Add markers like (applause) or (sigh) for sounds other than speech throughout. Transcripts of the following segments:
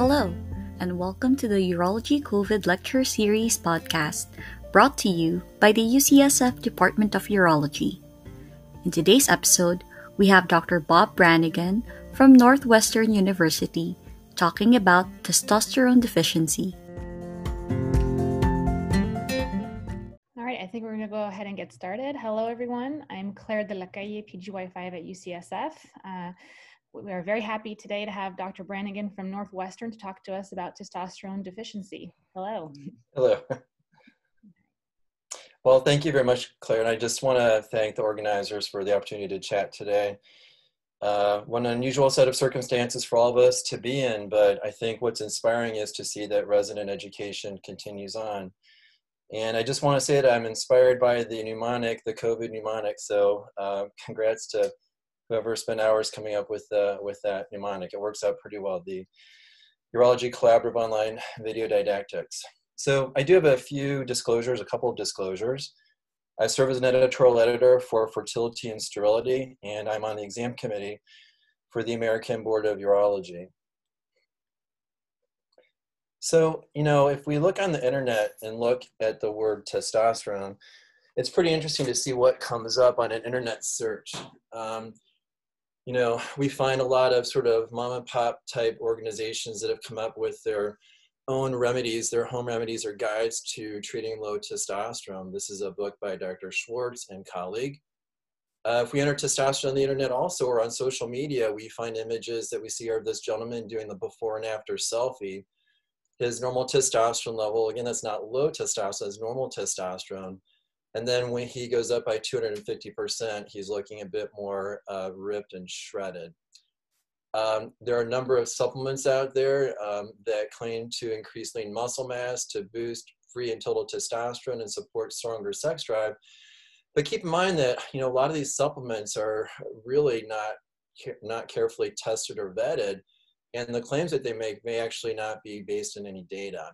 Hello, and welcome to the Urology COVID Lecture Series podcast brought to you by the UCSF Department of Urology. In today's episode, we have Dr. Bob Brannigan from Northwestern University talking about testosterone deficiency. All right, I think we're going to go ahead and get started. Hello, everyone. I'm Claire de la Calle, PGY5 at UCSF. Uh, we are very happy today to have Dr. Brannigan from Northwestern to talk to us about testosterone deficiency. Hello. Hello. Well, thank you very much, Claire. And I just want to thank the organizers for the opportunity to chat today. Uh, an unusual set of circumstances for all of us to be in, but I think what's inspiring is to see that resident education continues on. And I just want to say that I'm inspired by the mnemonic, the COVID mnemonic. So uh, congrats to whoever spent hours coming up with uh, with that mnemonic. It works out pretty well. The Urology Collaborative Online Video Didactics. So I do have a few disclosures, a couple of disclosures. I serve as an editorial editor for Fertility and Sterility, and I'm on the exam committee for the American Board of Urology. So, you know, if we look on the internet and look at the word testosterone, it's pretty interesting to see what comes up on an internet search. Um, you know, we find a lot of sort of mom and pop type organizations that have come up with their own remedies, their home remedies or guides to treating low testosterone. This is a book by Dr. Schwartz and colleague. Uh, if we enter testosterone on the internet also or on social media, we find images that we see of this gentleman doing the before and after selfie. His normal testosterone level, again, that's not low testosterone, it's normal testosterone. And then when he goes up by 250%, he's looking a bit more uh, ripped and shredded. Um, there are a number of supplements out there um, that claim to increase lean muscle mass, to boost free and total testosterone, and support stronger sex drive. But keep in mind that you know a lot of these supplements are really not not carefully tested or vetted, and the claims that they make may actually not be based on any data.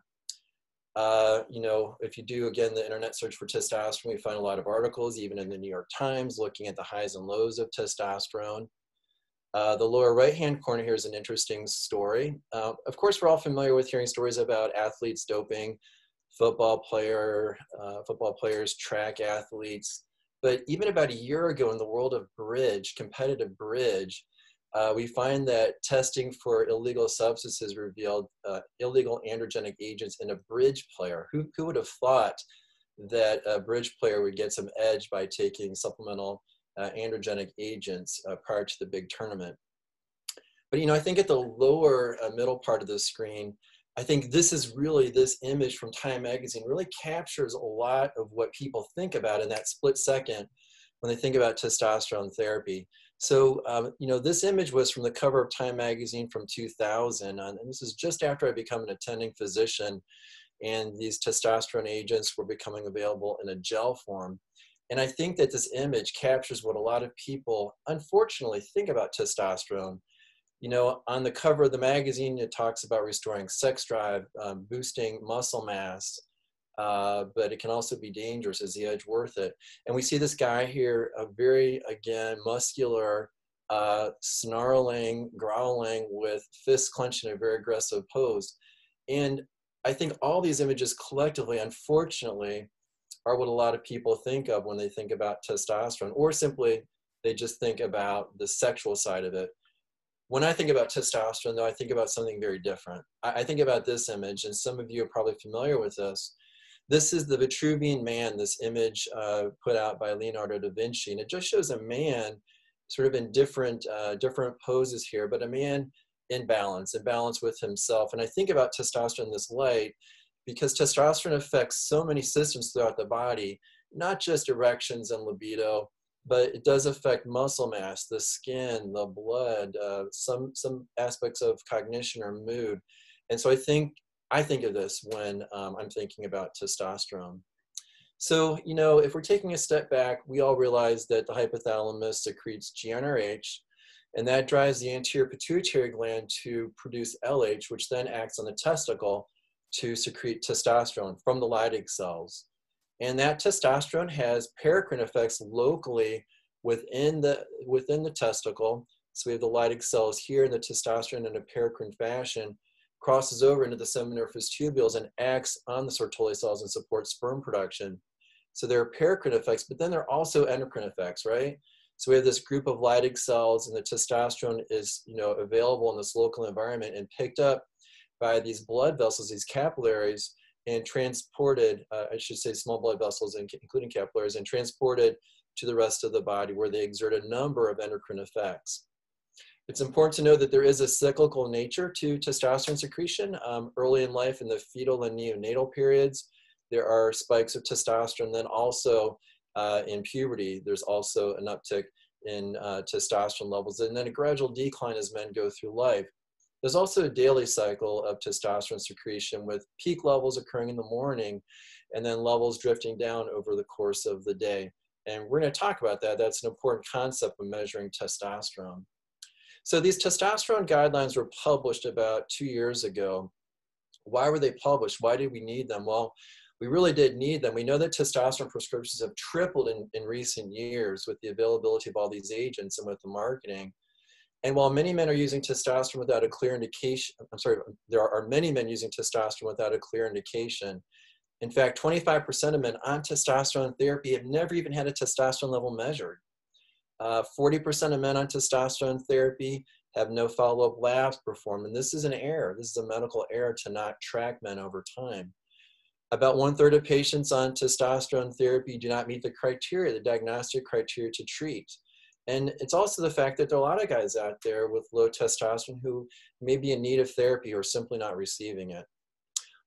Uh, you know, if you do again the internet search for testosterone, we find a lot of articles, even in the New York Times, looking at the highs and lows of testosterone. Uh, the lower right-hand corner here is an interesting story. Uh, of course, we're all familiar with hearing stories about athletes doping, football player, uh, football players, track athletes. But even about a year ago, in the world of bridge, competitive bridge, uh, we find that testing for illegal substances revealed uh, illegal androgenic agents in a bridge player. Who, who would have thought that a bridge player would get some edge by taking supplemental uh, androgenic agents uh, prior to the big tournament? But you know, I think at the lower uh, middle part of the screen, I think this is really, this image from Time Magazine really captures a lot of what people think about in that split second when they think about testosterone therapy. So, um, you know, this image was from the cover of Time magazine from 2000, and this is just after I become an attending physician, and these testosterone agents were becoming available in a gel form. And I think that this image captures what a lot of people, unfortunately, think about testosterone. You know, on the cover of the magazine, it talks about restoring sex drive, um, boosting muscle mass, uh, but it can also be dangerous. Is the edge worth it? And we see this guy here, a very, again, muscular, uh, snarling, growling with fists clenched in a very aggressive pose. And I think all these images collectively, unfortunately, are what a lot of people think of when they think about testosterone, or simply they just think about the sexual side of it. When I think about testosterone, though, I think about something very different. I, I think about this image, and some of you are probably familiar with this this is the Vitruvian Man, this image uh, put out by Leonardo da Vinci. And it just shows a man sort of in different, uh, different poses here, but a man in balance, in balance with himself. And I think about testosterone this light because testosterone affects so many systems throughout the body, not just erections and libido, but it does affect muscle mass, the skin, the blood, uh, some, some aspects of cognition or mood. And so I think I think of this when um, I'm thinking about testosterone. So, you know, if we're taking a step back, we all realize that the hypothalamus secretes GnRH, and that drives the anterior pituitary gland to produce LH, which then acts on the testicle to secrete testosterone from the Leydig cells. And that testosterone has paracrine effects locally within the, within the testicle. So we have the Leydig cells here and the testosterone in a paracrine fashion crosses over into the seminiferous tubules and acts on the Sertoli cells and supports sperm production. So there are paracrine effects, but then there are also endocrine effects, right? So we have this group of Leydig cells and the testosterone is, you know, available in this local environment and picked up by these blood vessels, these capillaries, and transported, uh, I should say small blood vessels, including capillaries, and transported to the rest of the body where they exert a number of endocrine effects. It's important to know that there is a cyclical nature to testosterone secretion. Um, early in life, in the fetal and neonatal periods, there are spikes of testosterone. Then also uh, in puberty, there's also an uptick in uh, testosterone levels, and then a gradual decline as men go through life. There's also a daily cycle of testosterone secretion with peak levels occurring in the morning and then levels drifting down over the course of the day. And we're going to talk about that. That's an important concept of measuring testosterone. So these testosterone guidelines were published about two years ago. Why were they published? Why did we need them? Well, we really did need them. We know that testosterone prescriptions have tripled in, in recent years with the availability of all these agents and with the marketing. And while many men are using testosterone without a clear indication, I'm sorry, there are many men using testosterone without a clear indication. In fact, 25% of men on testosterone therapy have never even had a testosterone level measured. 40% uh, of men on testosterone therapy have no follow-up labs performed, and this is an error. This is a medical error to not track men over time. About one third of patients on testosterone therapy do not meet the criteria, the diagnostic criteria to treat. And it's also the fact that there are a lot of guys out there with low testosterone who may be in need of therapy or simply not receiving it.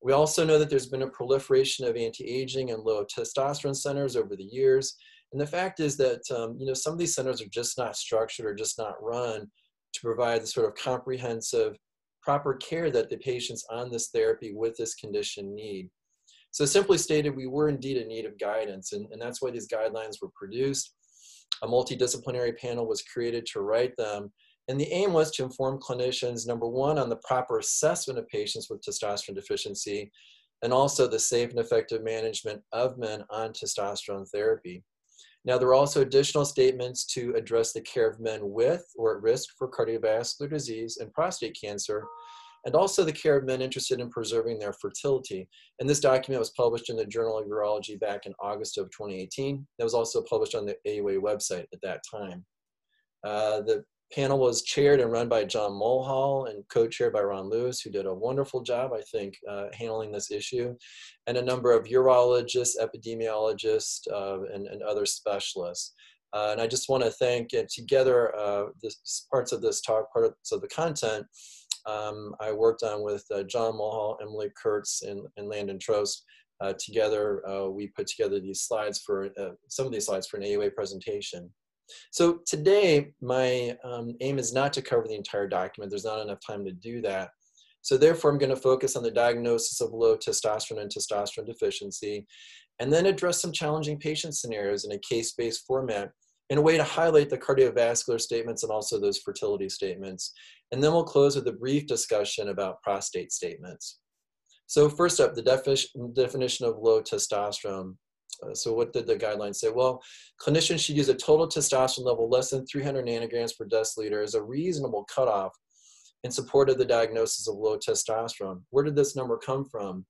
We also know that there's been a proliferation of anti-aging and low testosterone centers over the years, and the fact is that um, you know some of these centers are just not structured or just not run to provide the sort of comprehensive, proper care that the patients on this therapy with this condition need. So simply stated, we were indeed in need of guidance, and, and that's why these guidelines were produced. A multidisciplinary panel was created to write them, and the aim was to inform clinicians, number one, on the proper assessment of patients with testosterone deficiency, and also the safe and effective management of men on testosterone therapy. Now, there are also additional statements to address the care of men with or at risk for cardiovascular disease and prostate cancer, and also the care of men interested in preserving their fertility. And this document was published in the Journal of Urology back in August of 2018. That was also published on the AUA website at that time. Uh, the panel was chaired and run by John Mulhall and co-chaired by Ron Lewis, who did a wonderful job, I think, uh, handling this issue, and a number of urologists, epidemiologists, uh, and, and, other specialists. Uh, and I just want to thank, together, uh, this, parts of this talk, parts of the content, um, I worked on with uh, John Mulhall, Emily Kurtz, and, and Landon Trost. Uh, together, we put together these slides for, some of these slides for an AUA presentation. So today, my um, aim is not to cover the entire document. There's not enough time to do that. So therefore, I'm going to focus on the diagnosis of low testosterone and testosterone deficiency, and then address some challenging patient scenarios in a case-based format in a way to highlight the cardiovascular statements and also those fertility statements. And then we'll close with a brief discussion about prostate statements. So first up, the definition of low testosterone. Uh, so what did the guidelines say? Well, clinicians should use a total testosterone level less than 300 nanograms per deciliter as a reasonable cutoff in support of the diagnosis of low testosterone. Where did this number come from?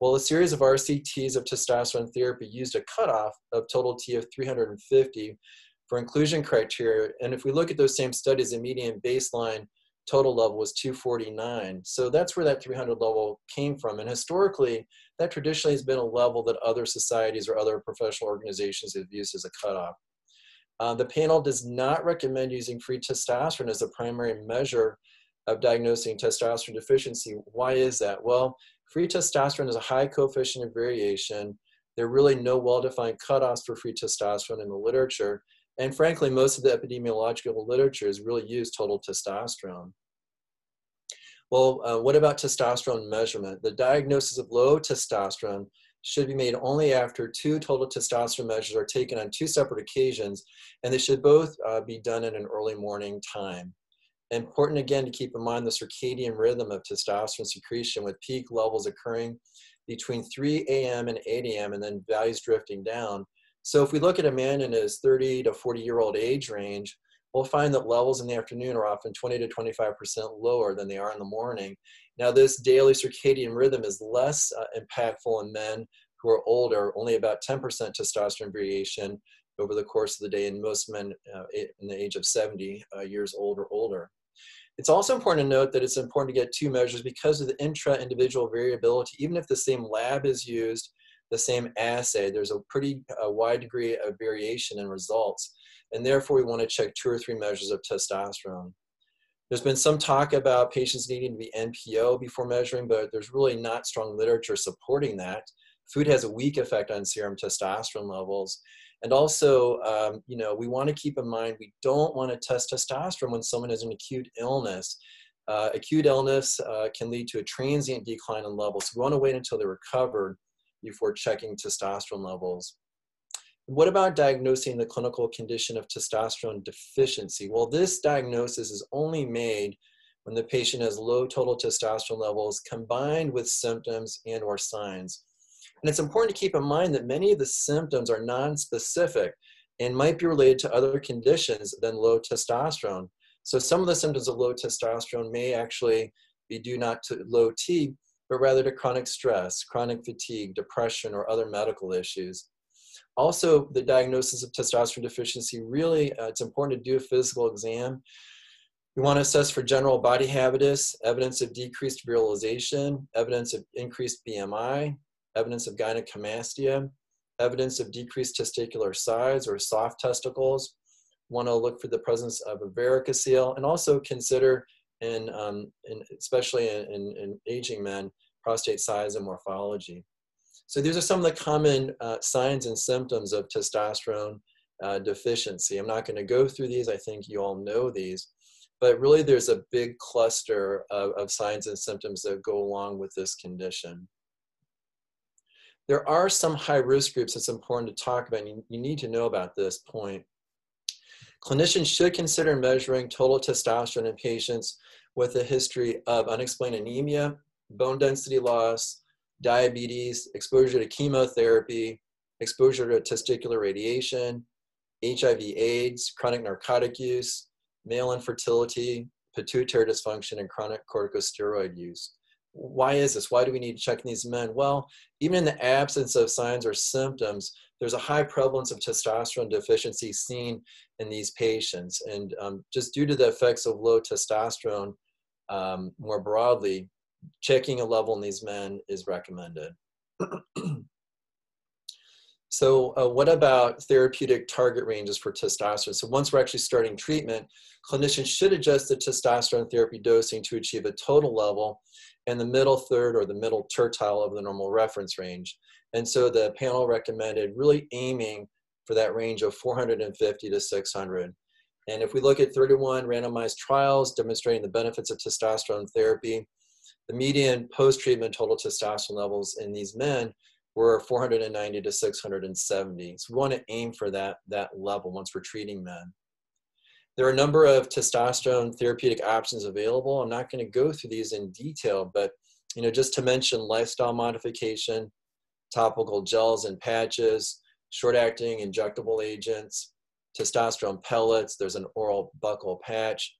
Well, a series of RCTs of testosterone therapy used a cutoff of total T of 350 for inclusion criteria. And if we look at those same studies, the median baseline total level was 249. So that's where that 300 level came from. And historically, that traditionally has been a level that other societies or other professional organizations have used as a cutoff. Uh, the panel does not recommend using free testosterone as a primary measure of diagnosing testosterone deficiency. Why is that? Well, free testosterone is a high coefficient of variation. There are really no well-defined cutoffs for free testosterone in the literature. And frankly, most of the epidemiological literature has really used total testosterone. Well, uh, what about testosterone measurement? The diagnosis of low testosterone should be made only after two total testosterone measures are taken on two separate occasions, and they should both uh, be done in an early morning time. Important again to keep in mind the circadian rhythm of testosterone secretion with peak levels occurring between 3 a.m. and 8 a.m. and then values drifting down. So if we look at a man in his 30 to 40 year old age range, we'll find that levels in the afternoon are often 20 to 25% lower than they are in the morning. Now, this daily circadian rhythm is less uh, impactful in men who are older, only about 10% testosterone variation over the course of the day, in most men uh, in the age of 70 uh, years old or older. It's also important to note that it's important to get two measures because of the intra-individual variability. Even if the same lab is used, the same assay, there's a pretty uh, wide degree of variation in results. And therefore, we want to check two or three measures of testosterone. There's been some talk about patients needing to be NPO before measuring, but there's really not strong literature supporting that. Food has a weak effect on serum testosterone levels. And also, um, you know, we want to keep in mind we don't want to test testosterone when someone has an acute illness. Uh, acute illness uh, can lead to a transient decline in levels. So we want to wait until they're recovered before checking testosterone levels. What about diagnosing the clinical condition of testosterone deficiency? Well, this diagnosis is only made when the patient has low total testosterone levels combined with symptoms and or signs. And it's important to keep in mind that many of the symptoms are non-specific and might be related to other conditions than low testosterone. So some of the symptoms of low testosterone may actually be due not to low T, but rather to chronic stress, chronic fatigue, depression, or other medical issues. Also, the diagnosis of testosterone deficiency, really, uh, it's important to do a physical exam. We want to assess for general body habitus, evidence of decreased virilization, evidence of increased BMI, evidence of gynecomastia, evidence of decreased testicular size or soft testicles. Want to look for the presence of a varicocele and also consider, in, um, in especially in, in, in, aging men, prostate size and morphology. So these are some of the common uh, signs and symptoms of testosterone uh, deficiency. I'm not going to go through these. I think you all know these. But really, there's a big cluster of, of signs and symptoms that go along with this condition. There are some high risk groups that's important to talk about. You, you need to know about this point. Clinicians should consider measuring total testosterone in patients with a history of unexplained anemia, bone density loss, diabetes, exposure to chemotherapy, exposure to testicular radiation, HIV AIDS, chronic narcotic use, male infertility, pituitary dysfunction, and chronic corticosteroid use why is this? Why do we need to check these men? Well, even in the absence of signs or symptoms, there's a high prevalence of testosterone deficiency seen in these patients. And um, just due to the effects of low testosterone um, more broadly, checking a level in these men is recommended. (clears throat) So uh, what about therapeutic target ranges for testosterone? So once we're actually starting treatment, clinicians should adjust the testosterone therapy dosing to achieve a total level in the middle third or the middle tertile of the normal reference range. And so the panel recommended really aiming for that range of 450 to 600. And if we look at 31 randomized trials demonstrating the benefits of testosterone therapy, the median post-treatment total testosterone levels in these men we're 490 to 670. So we want to aim for that, that level once we're treating men. There are a number of testosterone therapeutic options available. I'm not going to go through these in detail, but you know, just to mention lifestyle modification, topical gels and patches, short-acting injectable agents, testosterone pellets, there's an oral buccal patch,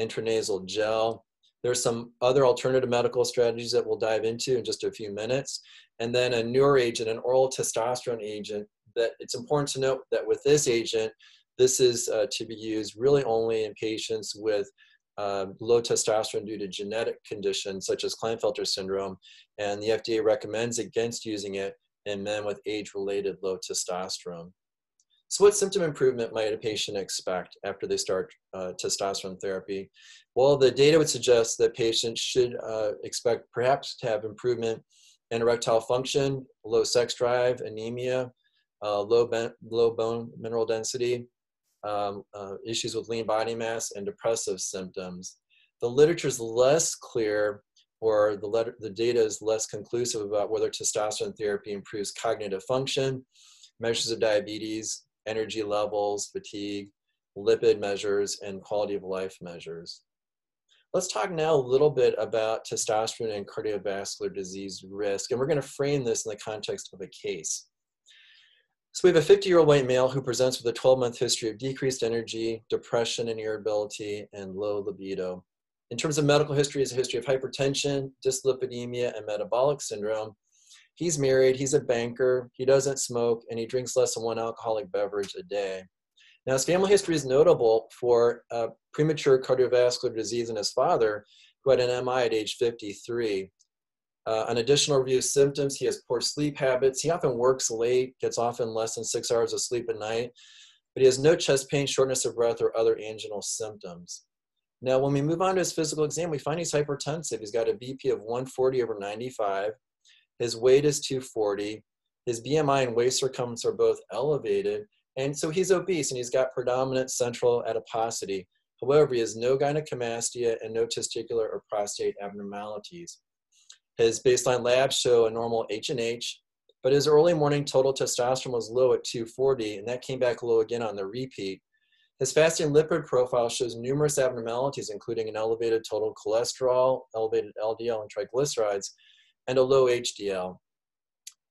intranasal gel, there's some other alternative medical strategies that we'll dive into in just a few minutes. And then a newer agent, an oral testosterone agent, that it's important to note that with this agent, this is uh, to be used really only in patients with um, low testosterone due to genetic conditions such as Klinefelter syndrome. And the FDA recommends against using it in men with age-related low testosterone. So what symptom improvement might a patient expect after they start uh, testosterone therapy? Well, the data would suggest that patients should uh, expect perhaps to have improvement in erectile function, low sex drive, anemia, uh, low, low bone mineral density, um, uh, issues with lean body mass, and depressive symptoms. The literature is less clear or the, letter, the data is less conclusive about whether testosterone therapy improves cognitive function, measures of diabetes, energy levels, fatigue, lipid measures, and quality of life measures. Let's talk now a little bit about testosterone and cardiovascular disease risk, and we're going to frame this in the context of a case. So we have a 50 year old white male who presents with a 12 month history of decreased energy, depression and irritability, and low libido. In terms of medical history, is a history of hypertension, dyslipidemia, and metabolic syndrome. He's married, he's a banker, he doesn't smoke, and he drinks less than one alcoholic beverage a day. Now, his family history is notable for premature cardiovascular disease in his father, who had an MI at age 53. Uh, an additional review of symptoms, he has poor sleep habits. He often works late, gets often less than six hours of sleep at night, but he has no chest pain, shortness of breath, or other anginal symptoms. Now, when we move on to his physical exam, we find he's hypertensive. He's got a BP of 140 over 95. His weight is 240. His BMI and waist circumference are both elevated. And so he's obese and he's got predominant central adiposity. However, he has no gynecomastia and no testicular or prostate abnormalities. His baseline labs show a normal H&H, but his early morning total testosterone was low at 240, and that came back low again on the repeat. His fasting lipid profile shows numerous abnormalities, including an elevated total cholesterol, elevated LDL and triglycerides, and a low HDL.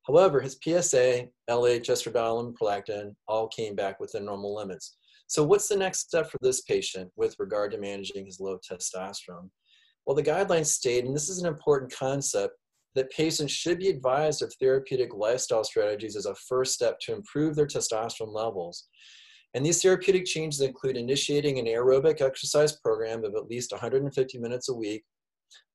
However, his PSA, LH, estradiol, and prolactin all came back within normal limits. So what's the next step for this patient with regard to managing his low testosterone? Well, the guidelines state, and this is an important concept, that patients should be advised of therapeutic lifestyle strategies as a first step to improve their testosterone levels. And these therapeutic changes include initiating an aerobic exercise program of at least 150 minutes a week,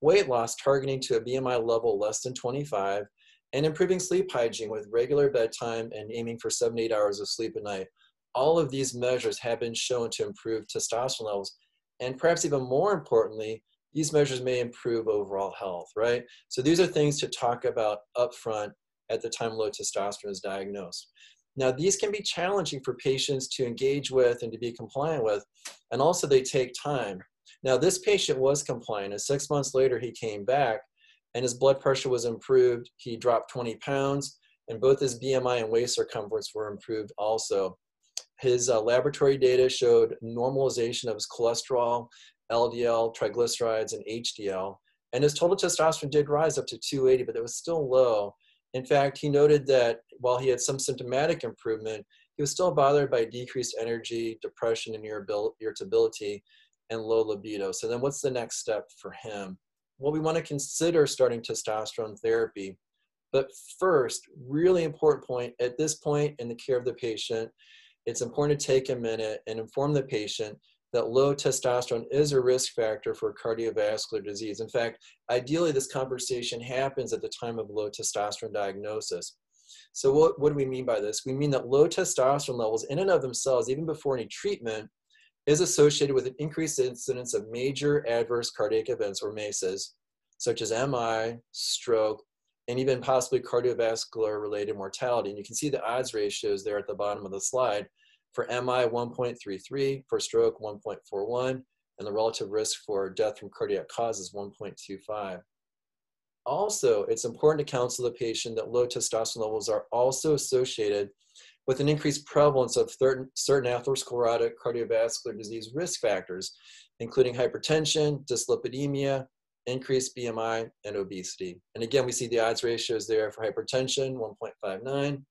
weight loss targeting to a BMI level less than 25, and improving sleep hygiene with regular bedtime and aiming for seven, eight hours of sleep a night. All of these measures have been shown to improve testosterone levels. And perhaps even more importantly, these measures may improve overall health, right? So these are things to talk about upfront at the time low testosterone is diagnosed. Now, these can be challenging for patients to engage with and to be compliant with, and also they take time. Now, this patient was compliant, and six months later, he came back and his blood pressure was improved. He dropped 20 pounds, and both his BMI and waist circumference were improved also. His uh, laboratory data showed normalization of his cholesterol, LDL, triglycerides, and HDL. And his total testosterone did rise up to 280, but it was still low. In fact, he noted that while he had some symptomatic improvement, he was still bothered by decreased energy, depression, and irritability, and low libido. So then what's the next step for him? Well, we want to consider starting testosterone therapy. But first, really important point, at this point in the care of the patient, it's important to take a minute and inform the patient that low testosterone is a risk factor for cardiovascular disease. In fact, ideally, this conversation happens at the time of low testosterone diagnosis. So, what, what do we mean by this? We mean that low testosterone levels, in and of themselves, even before any treatment, is associated with an increased incidence of major adverse cardiac events or MACEs, such as MI, stroke, and even possibly cardiovascular related mortality. And you can see the odds ratios there at the bottom of the slide for MI 1.33, for stroke 1.41, and the relative risk for death from cardiac causes 1.25. Also, it's important to counsel the patient that low testosterone levels are also associated with an increased prevalence of certain, atherosclerotic cardiovascular disease risk factors, including hypertension, dyslipidemia, increased BMI, and obesity. And again, we see the odds ratios there for hypertension, 1.59,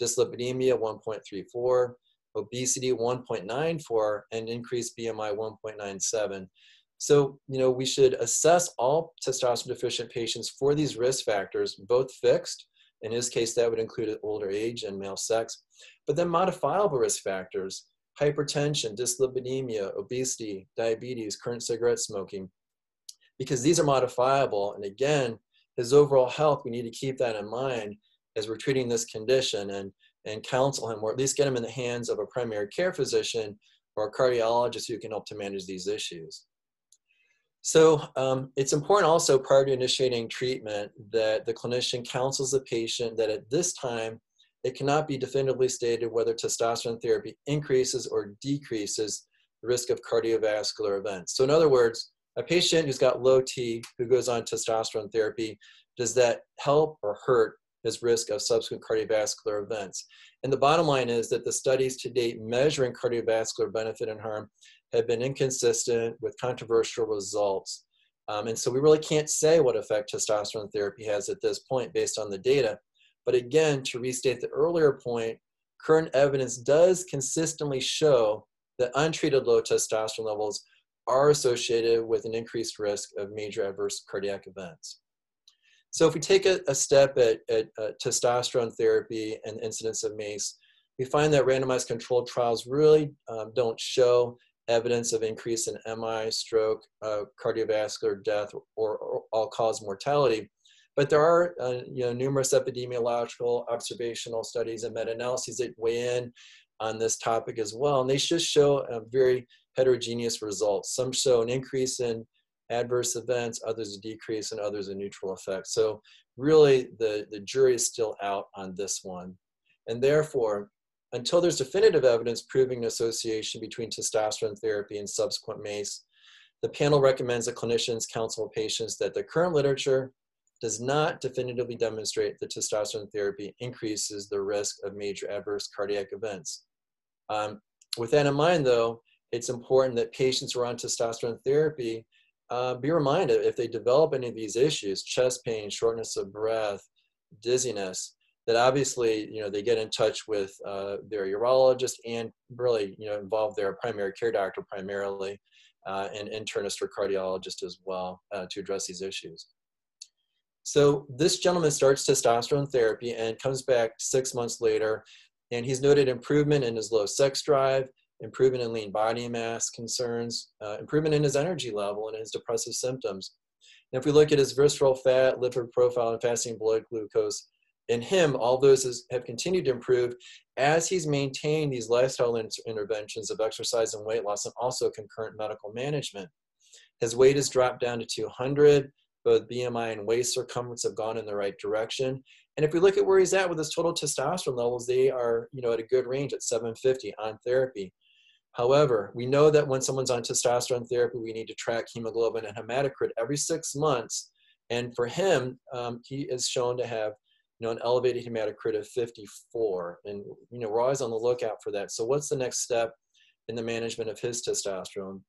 dyslipidemia, 1.34, obesity 1.94 and increased BMI 1.97. So, you know, we should assess all testosterone deficient patients for these risk factors, both fixed, in his case, that would include older age and male sex, but then modifiable risk factors, hypertension, dyslipidemia, obesity, diabetes, current cigarette smoking, because these are modifiable. And again, his overall health, we need to keep that in mind as we're treating this condition. And and counsel him or at least get him in the hands of a primary care physician or a cardiologist who can help to manage these issues. So um, it's important also prior to initiating treatment that the clinician counsels the patient that at this time it cannot be definitively stated whether testosterone therapy increases or decreases the risk of cardiovascular events. So in other words, a patient who's got low T who goes on testosterone therapy, does that help or hurt his risk of subsequent cardiovascular events. And the bottom line is that the studies to date measuring cardiovascular benefit and harm have been inconsistent with controversial results. Um, and so we really can't say what effect testosterone therapy has at this point based on the data. But again, to restate the earlier point, current evidence does consistently show that untreated low testosterone levels are associated with an increased risk of major adverse cardiac events. So if we take a, a step at, at uh, testosterone therapy and incidence of MACE, we find that randomized controlled trials really um, don't show evidence of increase in MI, stroke, uh, cardiovascular death, or, or all-cause mortality. But there are uh, you know, numerous epidemiological observational studies and meta-analyses that weigh in on this topic as well. And they just show very heterogeneous results. Some show an increase in adverse events, others a decrease, and others a neutral effect. So really the, the jury is still out on this one. And therefore, until there's definitive evidence proving an association between testosterone therapy and subsequent MACE, the panel recommends that clinicians counsel patients that the current literature does not definitively demonstrate that testosterone therapy increases the risk of major adverse cardiac events. Um, with that in mind, though, it's important that patients who are on testosterone therapy uh, be reminded if they develop any of these issues, chest pain, shortness of breath, dizziness, that obviously, you know, they get in touch with uh, their urologist and really, you know, involve their primary care doctor primarily, uh, and internist or cardiologist as well uh, to address these issues. So this gentleman starts testosterone therapy and comes back six months later, and he's noted improvement in his low sex drive, improvement in lean body mass concerns, uh, improvement in his energy level and his depressive symptoms. And if we look at his visceral fat, lipid profile, and fasting blood glucose, in him, all those is, have continued to improve as he's maintained these lifestyle inter interventions of exercise and weight loss and also concurrent medical management. His weight has dropped down to 200. Both BMI and waist circumference have gone in the right direction. And if we look at where he's at with his total testosterone levels, they are you know, at a good range at 750 on therapy. However, we know that when someone's on testosterone therapy, we need to track hemoglobin and hematocrit every six months. And for him, um, he is shown to have you know, an elevated hematocrit of 54. And, you know, we're always on the lookout for that. So what's the next step in the management of his testosterone?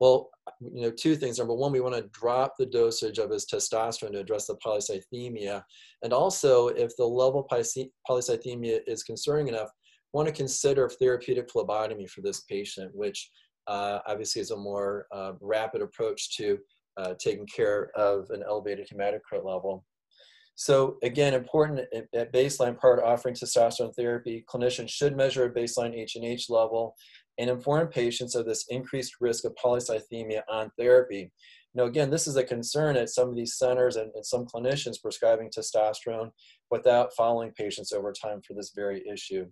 Well, you know, two things. Number one, we want to drop the dosage of his testosterone to address the polycythemia. And also, if the level of polycythemia is concerning enough, want to consider therapeutic phlebotomy for this patient, which uh, obviously is a more uh, rapid approach to uh, taking care of an elevated hematocrit level. So again, important at baseline part offering testosterone therapy, clinicians should measure a baseline H&H level and inform patients of this increased risk of polycythemia on therapy. Now, again, this is a concern at some of these centers and, and some clinicians prescribing testosterone without following patients over time for this very issue.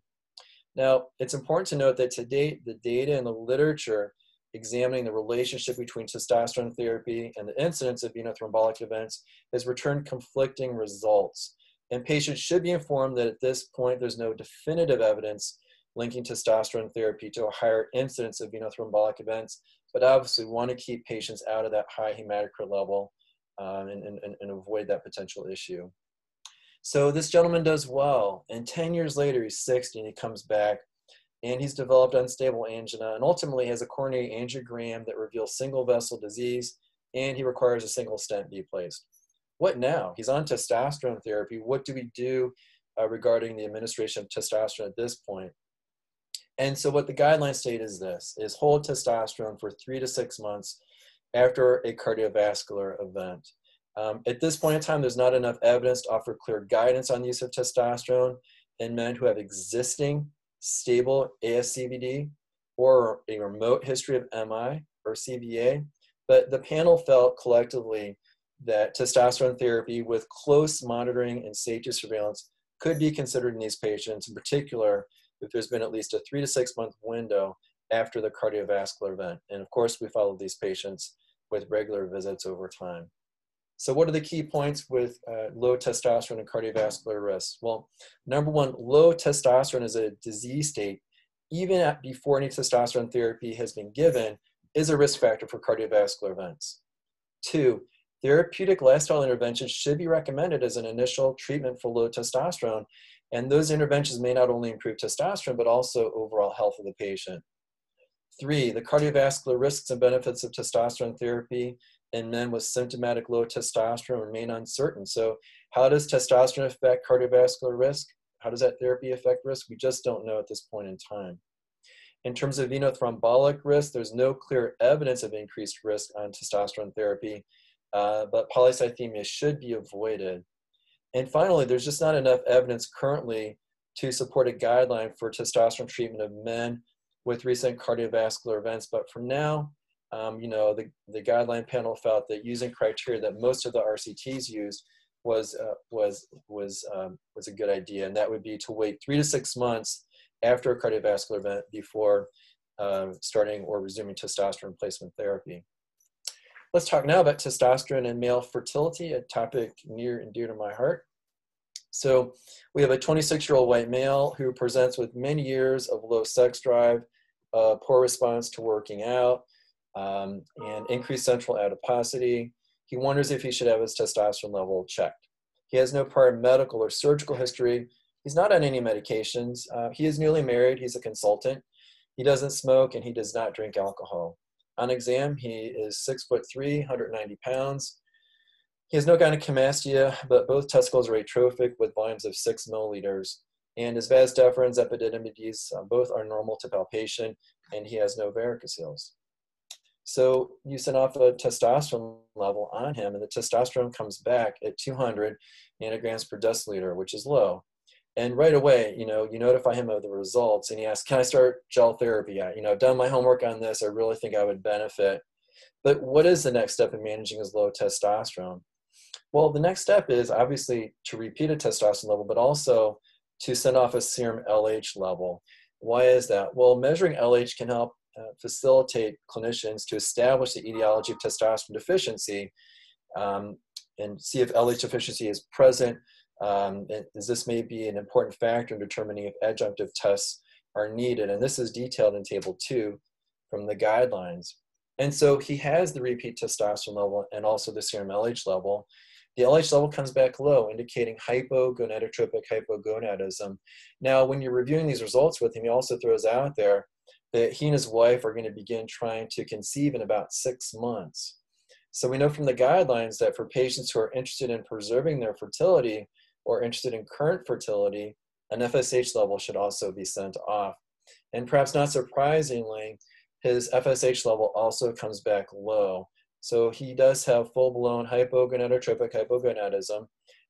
Now, it's important to note that to date, the data and the literature examining the relationship between testosterone therapy and the incidence of venothrombotic events has returned conflicting results. And patients should be informed that at this point, there's no definitive evidence linking testosterone therapy to a higher incidence of venothrombotic events, but obviously want to keep patients out of that high hematocrit level um, and, and, and avoid that potential issue. So this gentleman does well, and 10 years later, he's 60 and he comes back and he's developed unstable angina and ultimately has a coronary angiogram that reveals single vessel disease and he requires a single stent be placed. What now? He's on testosterone therapy. What do we do uh, regarding the administration of testosterone at this point? And so what the guidelines state is this, is hold testosterone for three to six months after a cardiovascular event. Um, at this point in time, there's not enough evidence to offer clear guidance on the use of testosterone in men who have existing stable ASCVD or a remote history of MI or CVA, but the panel felt collectively that testosterone therapy with close monitoring and safety surveillance could be considered in these patients, in particular if there's been at least a three to six month window after the cardiovascular event. And of course, we follow these patients with regular visits over time. So what are the key points with uh, low testosterone and cardiovascular risk? Well, number one, low testosterone is a disease state, even at, before any testosterone therapy has been given, is a risk factor for cardiovascular events. Two, therapeutic lifestyle interventions should be recommended as an initial treatment for low testosterone, and those interventions may not only improve testosterone, but also overall health of the patient. Three, the cardiovascular risks and benefits of testosterone therapy in men with symptomatic low testosterone remain uncertain. So, how does testosterone affect cardiovascular risk? How does that therapy affect risk? We just don't know at this point in time. In terms of venothrombotic risk, there's no clear evidence of increased risk on testosterone therapy, uh, but polycythemia should be avoided. And finally, there's just not enough evidence currently to support a guideline for testosterone treatment of men with recent cardiovascular events. But for now, um, you know, the, the guideline panel felt that using criteria that most of the RCTs used was uh, was was um, was a good idea, and that would be to wait three to six months after a cardiovascular event before uh, starting or resuming testosterone replacement therapy. Let's talk now about testosterone and male fertility, a topic near and dear to my heart. So we have a 26-year-old white male who presents with many years of low sex drive, uh, poor response to working out, um, and increased central adiposity. He wonders if he should have his testosterone level checked. He has no prior medical or surgical history. He's not on any medications. Uh, he is newly married. He's a consultant. He doesn't smoke and he does not drink alcohol. On exam, he is six foot three, 190 pounds. He has no gynecomastia, but both testicles are atrophic with volumes of six milliliters. And his vas deferens, epididymides, uh, both are normal to palpation, and he has no varicocele. So you send off a testosterone level on him, and the testosterone comes back at 200 nanograms per deciliter, which is low. And right away, you know, you notify him of the results, and he asks, "Can I start gel therapy? I, you know, I've done my homework on this. I really think I would benefit." But what is the next step in managing his low testosterone? Well, the next step is obviously to repeat a testosterone level, but also to send off a serum LH level. Why is that? Well, measuring LH can help uh, facilitate clinicians to establish the etiology of testosterone deficiency um, and see if LH deficiency is present. Um, this may be an important factor in determining if adjunctive tests are needed. And this is detailed in table two from the guidelines. And so he has the repeat testosterone level and also the serum LH level. The LH level comes back low, indicating hypogonadotropic hypogonadism. Now, when you're reviewing these results with him, he also throws out there that he and his wife are going to begin trying to conceive in about six months. So we know from the guidelines that for patients who are interested in preserving their fertility or interested in current fertility, an FSH level should also be sent off. And perhaps not surprisingly, his FSH level also comes back low. So he does have full-blown hypogonadotropic hypogonadism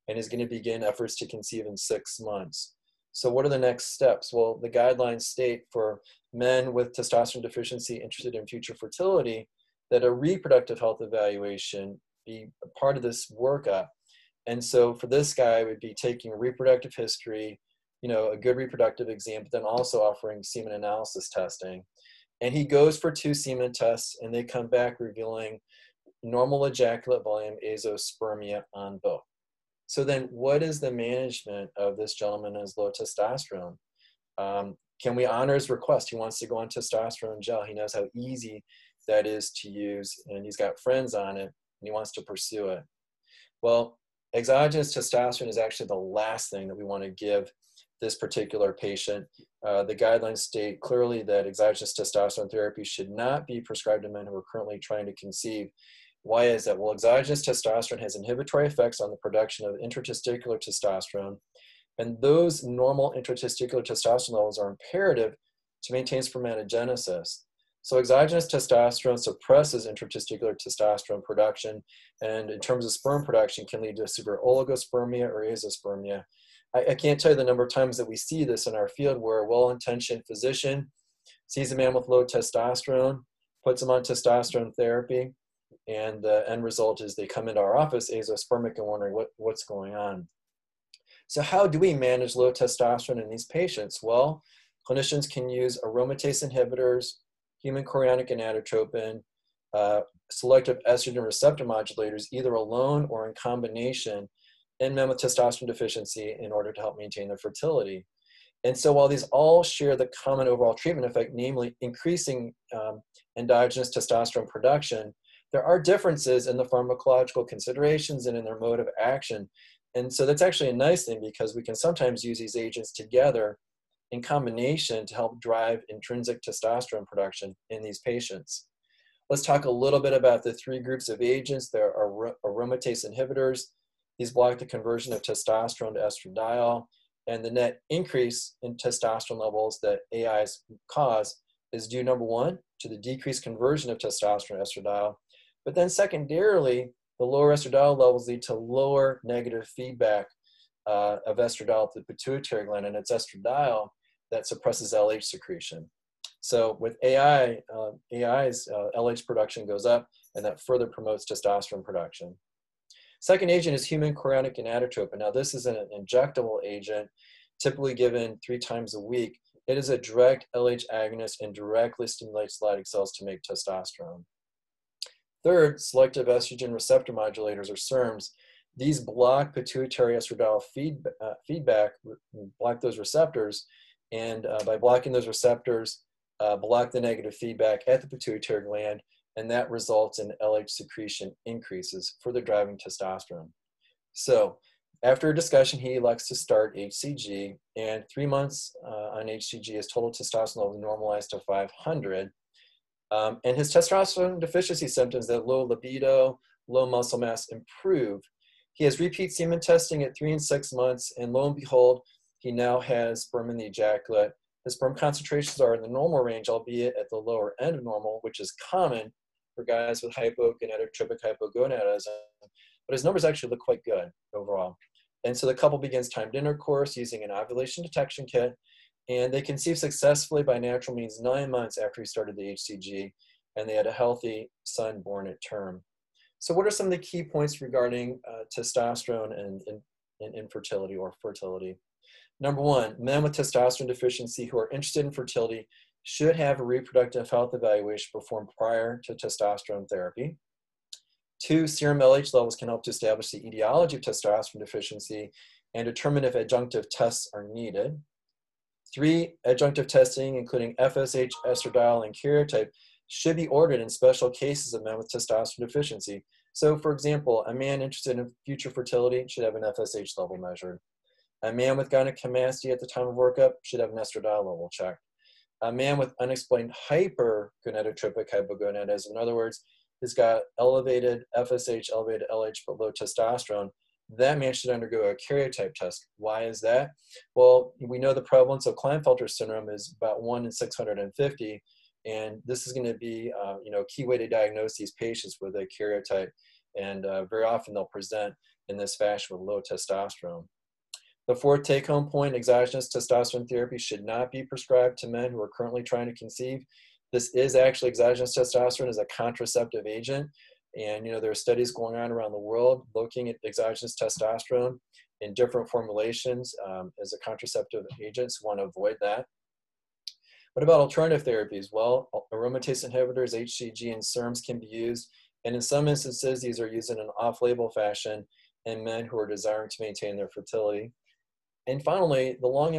and is going to begin efforts to conceive in six months. So what are the next steps? Well, the guidelines state for men with testosterone deficiency interested in future fertility that a reproductive health evaluation be a part of this workup. And so for this guy, would be taking a reproductive history, you know, a good reproductive exam, but then also offering semen analysis testing. And he goes for two semen tests, and they come back revealing normal ejaculate volume azoospermia on both. So then, what is the management of this gentleman as low testosterone? Um, can we honor his request? He wants to go on testosterone gel. He knows how easy that is to use, and he's got friends on it, and he wants to pursue it. Well, exogenous testosterone is actually the last thing that we want to give this particular patient. Uh, the guidelines state clearly that exogenous testosterone therapy should not be prescribed to men who are currently trying to conceive. Why is that? Well, exogenous testosterone has inhibitory effects on the production of intratesticular testosterone, and those normal intratesticular testosterone levels are imperative to maintain spermatogenesis. So exogenous testosterone suppresses intratesticular testosterone production, and in terms of sperm production, can lead to severe oligospermia or azoospermia. I, I can't tell you the number of times that we see this in our field where a well-intentioned physician sees a man with low testosterone, puts him on testosterone therapy, and the end result is they come into our office azoospermic and wondering what, what's going on. So how do we manage low testosterone in these patients? Well, clinicians can use aromatase inhibitors, human chorionic gonadotropin, uh, selective estrogen receptor modulators, either alone or in combination in men with testosterone deficiency in order to help maintain their fertility. And so while these all share the common overall treatment effect, namely increasing um, endogenous testosterone production, there are differences in the pharmacological considerations and in their mode of action and so that's actually a nice thing because we can sometimes use these agents together in combination to help drive intrinsic testosterone production in these patients. Let's talk a little bit about the three groups of agents. There are aromatase inhibitors. These block the conversion of testosterone to estradiol. And the net increase in testosterone levels that AIs cause is due, number one, to the decreased conversion of testosterone to estradiol. But then, secondarily, the lower estradiol levels lead to lower negative feedback uh, of estradiol to the pituitary gland, and it's estradiol that suppresses LH secretion. So with AI, uh, AI's uh, LH production goes up, and that further promotes testosterone production. Second agent is human chorionic gonadotropin. Now this is an injectable agent, typically given three times a week. It is a direct LH agonist and directly stimulates Leydig cells to make testosterone. Third, selective estrogen receptor modulators or SERMs. These block pituitary estradiol feed, uh, feedback, block those receptors, and uh, by blocking those receptors, uh, block the negative feedback at the pituitary gland, and that results in LH secretion increases, further driving testosterone. So, after a discussion, he elects to start HCG, and three months uh, on HCG, his total testosterone level normalized to 500. Um, and his testosterone deficiency symptoms, that low libido, low muscle mass, improve. He has repeat semen testing at three and six months, and lo and behold, he now has sperm in the ejaculate. His sperm concentrations are in the normal range, albeit at the lower end of normal, which is common for guys with hypogonadotrophic hypogonadism. But his numbers actually look quite good overall. And so the couple begins timed intercourse using an ovulation detection kit, and they conceived successfully by natural means nine months after he started the HCG, and they had a healthy son born at term. So, what are some of the key points regarding uh, testosterone and, and, and infertility or fertility? Number one, men with testosterone deficiency who are interested in fertility should have a reproductive health evaluation performed prior to testosterone therapy. Two, serum LH levels can help to establish the etiology of testosterone deficiency and determine if adjunctive tests are needed. Three, adjunctive testing, including FSH, estradiol, and karyotype, should be ordered in special cases of men with testosterone deficiency. So, for example, a man interested in future fertility should have an FSH level measured. A man with gynecomastia at the time of workup should have an estradiol level checked a man with unexplained hypergonadotropic hypogonadism, in other words, has got elevated FSH, elevated LH, but low testosterone, that man should undergo a karyotype test. Why is that? Well, we know the prevalence of Klinefelter syndrome is about 1 in 650, and this is going to be uh, you know, key way to diagnose these patients with a karyotype, and uh, very often they'll present in this fashion with low testosterone. The fourth take home point exogenous testosterone therapy should not be prescribed to men who are currently trying to conceive. This is actually exogenous testosterone as a contraceptive agent. And you know there are studies going on around the world looking at exogenous testosterone in different formulations um, as a contraceptive agent. So want to avoid that. What about alternative therapies? Well, aromatase inhibitors, HCG, and SERMs can be used. And in some instances, these are used in an off-label fashion in men who are desiring to maintain their fertility. And finally, the long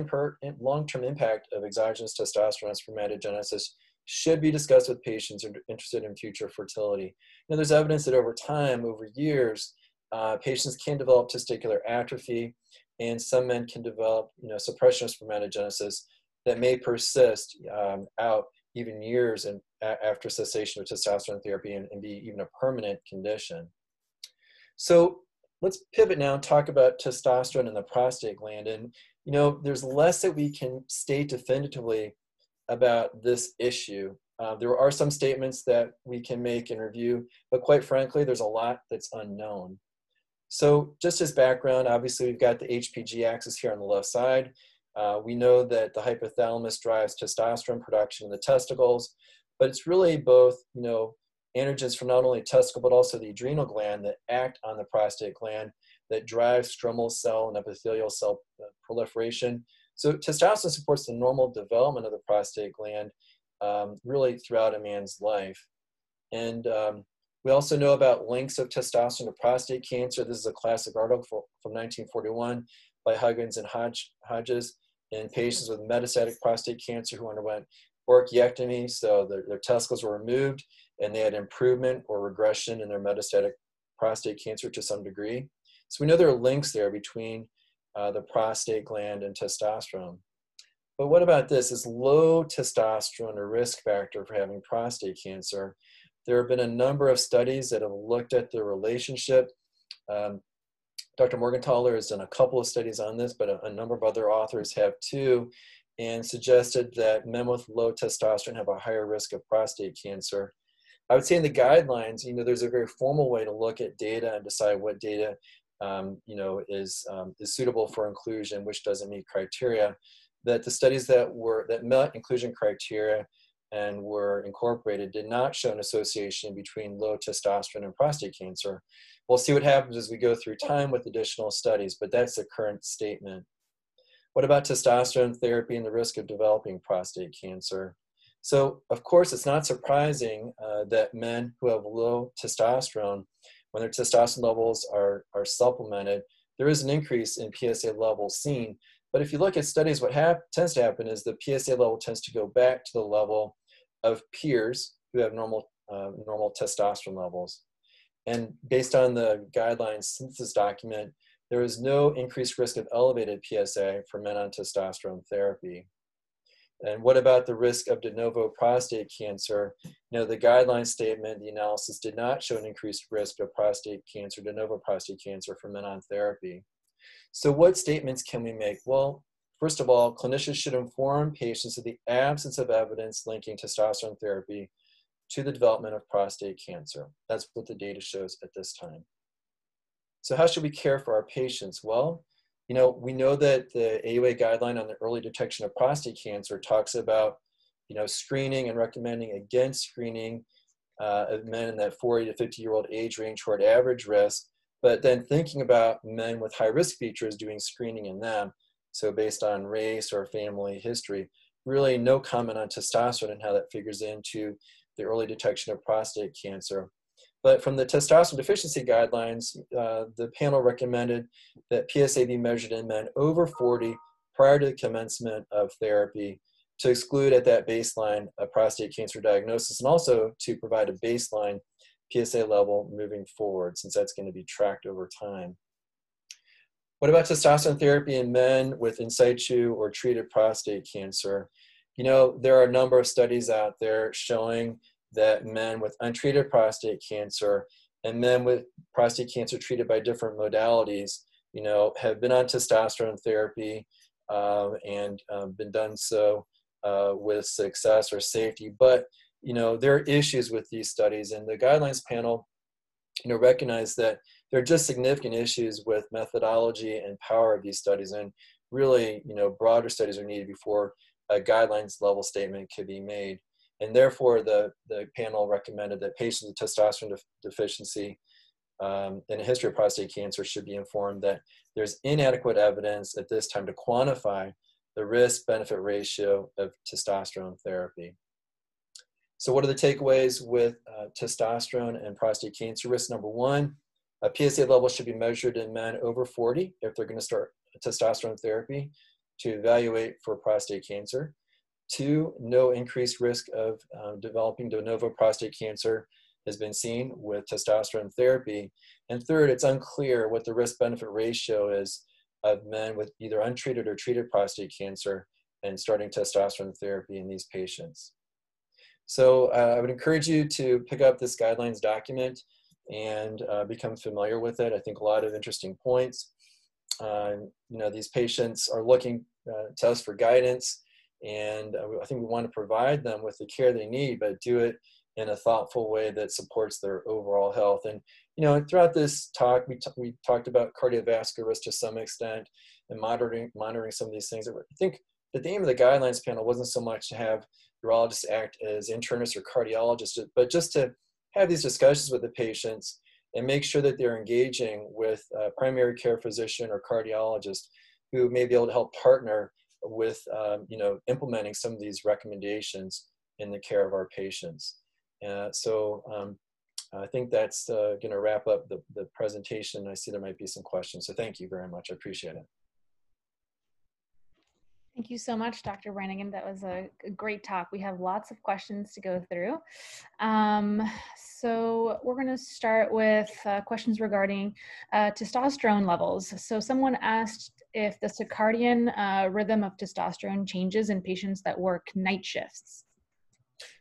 long-term impact of exogenous testosterone on spermatogenesis should be discussed with patients interested in future fertility. Now, there's evidence that over time, over years, uh, patients can develop testicular atrophy, and some men can develop, you know, suppression of spermatogenesis that may persist um, out even years and after cessation of testosterone therapy and, and be even a permanent condition. So let's pivot now and talk about testosterone in the prostate gland. And, you know, there's less that we can state definitively about this issue. Uh, there are some statements that we can make and review, but quite frankly, there's a lot that's unknown. So just as background, obviously we've got the HPG axis here on the left side. Uh, we know that the hypothalamus drives testosterone production in the testicles, but it's really both, you know, androgens from not only testicle but also the adrenal gland that act on the prostate gland that drives stromal cell and epithelial cell uh, proliferation. So testosterone supports the normal development of the prostate gland um, really throughout a man's life. And um, we also know about links of testosterone to prostate cancer. This is a classic article from 1941 by Huggins and Hodge, Hodges in patients with metastatic prostate cancer who underwent orchiectomy, so their, their testicles were removed and they had improvement or regression in their metastatic prostate cancer to some degree. So we know there are links there between uh, the prostate gland and testosterone. But what about this? Is low testosterone a risk factor for having prostate cancer? There have been a number of studies that have looked at the relationship. Um, Dr. Morgentaler has done a couple of studies on this, but a, a number of other authors have too, and suggested that men with low testosterone have a higher risk of prostate cancer. I would say in the guidelines, you know, there's a very formal way to look at data and decide what data, um, you know, is um, is suitable for inclusion, which doesn't meet criteria. That the studies that were that met inclusion criteria and were incorporated did not show an association between low testosterone and prostate cancer. We'll see what happens as we go through time with additional studies, but that's the current statement. What about testosterone therapy and the risk of developing prostate cancer? So, of course, it's not surprising uh, that men who have low testosterone, when their testosterone levels are, are supplemented, there is an increase in PSA levels seen. But if you look at studies, what hap- tends to happen is the PSA level tends to go back to the level of peers who have normal, uh, normal testosterone levels. And based on the guidelines synthesis document, there is no increased risk of elevated PSA for men on testosterone therapy. And what about the risk of de novo prostate cancer? You know, the guideline statement, the analysis did not show an increased risk of prostate cancer, de novo prostate cancer for men on therapy. So what statements can we make? Well, first of all, clinicians should inform patients of the absence of evidence linking testosterone therapy to the development of prostate cancer. That's what the data shows at this time. So how should we care for our patients? Well, you know, we know that the AUA guideline on the early detection of prostate cancer talks about, you know, screening and recommending against screening uh, of men in that 40 to 50 year old age range toward average risk, but then thinking about men with high risk features doing screening in them. So based on race or family history, really no comment on testosterone and how that figures into the early detection of prostate cancer. But from the testosterone deficiency guidelines, uh, the panel recommended that PSA be measured in men over 40 prior to the commencement of therapy to exclude at that baseline a prostate cancer diagnosis and also to provide a baseline PSA level moving forward since that's going to be tracked over time. What about testosterone therapy in men with in situ or treated prostate cancer? You know, there are a number of studies out there showing that men with untreated prostate cancer and men with prostate cancer treated by different modalities, you know, have been on testosterone therapy uh, and um, been done so uh, with success or safety. But, you know, there are issues with these studies, and the guidelines panel, you know, recognize that there are just significant issues with methodology and power of these studies, and really, you know, broader studies are needed before a guidelines level statement could be made. And therefore, the, the panel recommended that patients with testosterone def- deficiency um, and a history of prostate cancer should be informed that there's inadequate evidence at this time to quantify the risk benefit ratio of testosterone therapy. So, what are the takeaways with uh, testosterone and prostate cancer risk? Number one, a PSA level should be measured in men over 40 if they're going to start testosterone therapy to evaluate for prostate cancer. Two, no increased risk of um, developing de novo prostate cancer has been seen with testosterone therapy. And third, it's unclear what the risk benefit ratio is of men with either untreated or treated prostate cancer and starting testosterone therapy in these patients. So uh, I would encourage you to pick up this guidelines document and uh, become familiar with it. I think a lot of interesting points. Uh, you know, these patients are looking uh, to us for guidance and uh, I think we want to provide them with the care they need, but do it in a thoughtful way that supports their overall health. And you know, throughout this talk, we, t- we talked about cardiovascular risk to some extent and monitoring monitoring some of these things. I think the aim of the guidelines panel wasn't so much to have urologists act as internists or cardiologists, but just to have these discussions with the patients and make sure that they're engaging with a primary care physician or cardiologist who may be able to help partner with um, you know implementing some of these recommendations in the care of our patients. Uh, so um, I think that's uh, going to wrap up the, the presentation. I see there might be some questions. So thank you very much. I appreciate it. Thank you so much, Dr. Brannigan. That was a, great talk. We have lots of questions to go through. Um, so we're going to start with uh, questions regarding uh, testosterone levels. So someone asked if the circadian uh, rhythm of testosterone changes in patients that work night shifts.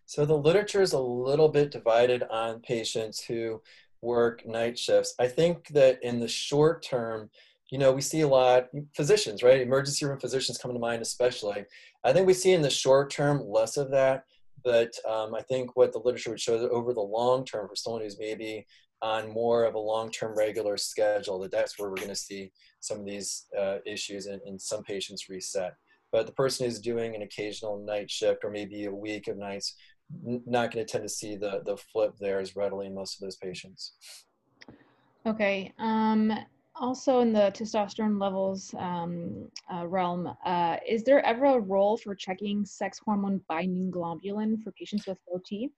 So the literature is a little bit divided on patients who work night shifts. I think that in the short term, you know, we see a lot physicians, right? Emergency room physicians come to mind, especially. I think we see in the short term less of that, but um, I think what the literature would show that over the long term, for someone who's maybe on more of a long-term regular schedule, that that's where we're going to see some of these uh, issues and, and some patients reset. But the person who's doing an occasional night shift or maybe a week of nights, not going to tend to see the the flip there as readily in most of those patients. Okay. Um, also in the testosterone levels um, uh, realm, uh, is there ever a role for checking sex hormone binding globulin for patients with low T?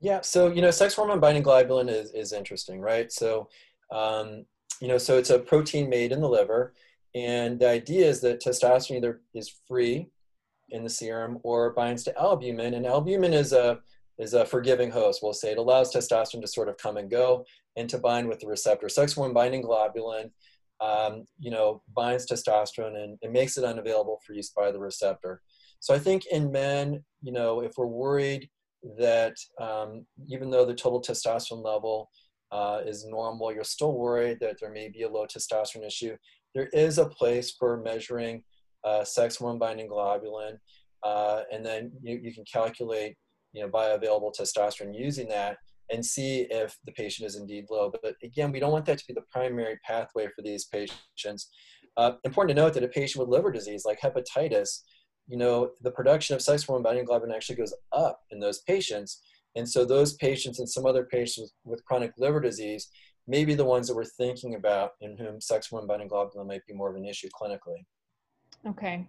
Yeah, so you know, sex hormone binding globulin is is interesting, right? So, um, you know, so it's a protein made in the liver, and the idea is that testosterone either is free in the serum or binds to albumin, and albumin is a is a forgiving host. We'll say it allows testosterone to sort of come and go and to bind with the receptor. Sex hormone binding globulin, um, you know, binds testosterone and it makes it unavailable for use by the receptor. So I think in men, you know, if we're worried that um, even though the total testosterone level uh, is normal, you're still worried that there may be a low testosterone issue. There is a place for measuring uh, sex hormone binding globulin, uh, and then you, you can calculate you know, bioavailable testosterone using that and see if the patient is indeed low. But again, we don't want that to be the primary pathway for these patients. Uh, important to note that a patient with liver disease like hepatitis, you know, the production of sex hormone binding globulin actually goes up in those patients. And so those patients and some other patients with chronic liver disease may be the ones that we're thinking about in whom sex hormone binding globulin might be more of an issue clinically. Okay.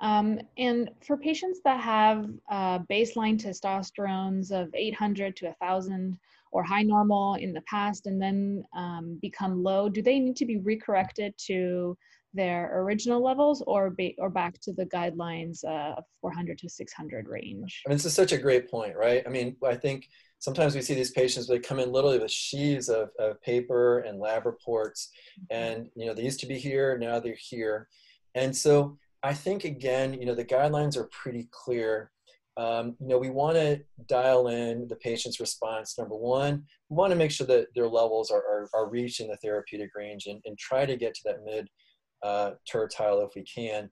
Um, and for patients that have uh, baseline testosterones of 800 to 1,000 or high normal in the past and then um, become low, do they need to be recorrected to their original levels or, ba- or back to the guidelines uh, of 400 to 600 range? I mean, this is such a great point, right? I mean, I think sometimes we see these patients they come in literally with sheaves of, of paper and lab reports and you know they used to be here now they're here and so I think again, you know, the guidelines are pretty clear. Um, you know, we want to dial in the patient's response. Number one, we want to make sure that their levels are, are, are reaching the therapeutic range and, and try to get to that mid uh, tertile if we can.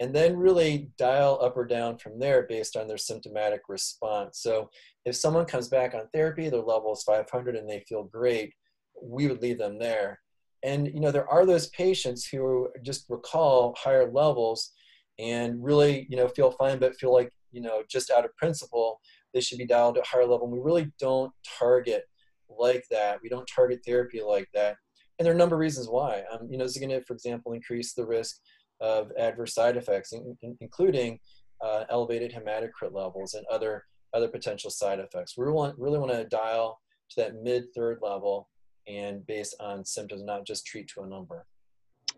And then really dial up or down from there based on their symptomatic response. So if someone comes back on therapy, their level is 500 and they feel great, we would leave them there and you know there are those patients who just recall higher levels and really you know feel fine but feel like you know just out of principle they should be dialed at a higher level and we really don't target like that we don't target therapy like that and there are a number of reasons why um, you know this is going to for example increase the risk of adverse side effects in, in, including uh, elevated hematocrit levels and other other potential side effects we really want, really want to dial to that mid third level and based on symptoms, not just treat to a number.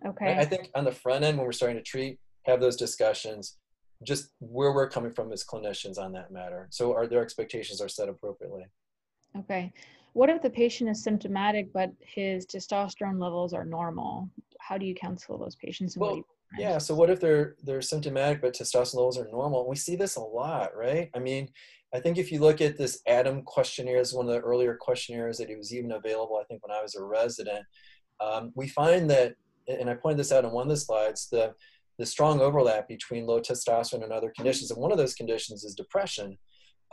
Okay. I think on the front end, when we're starting to treat, have those discussions, just where we're coming from as clinicians on that matter. So are their expectations are set appropriately. Okay. What if the patient is symptomatic but his testosterone levels are normal? How do you counsel those patients? well, yeah. So what if they're they're symptomatic but testosterone levels are normal? We see this a lot, right? I mean, I think if you look at this ADAM questionnaire, is one of the earlier questionnaires that it was even available, I think, when I was a resident. Um, we find that, and I pointed this out in one of the slides, the, the strong overlap between low testosterone and other conditions. And one of those conditions is depression.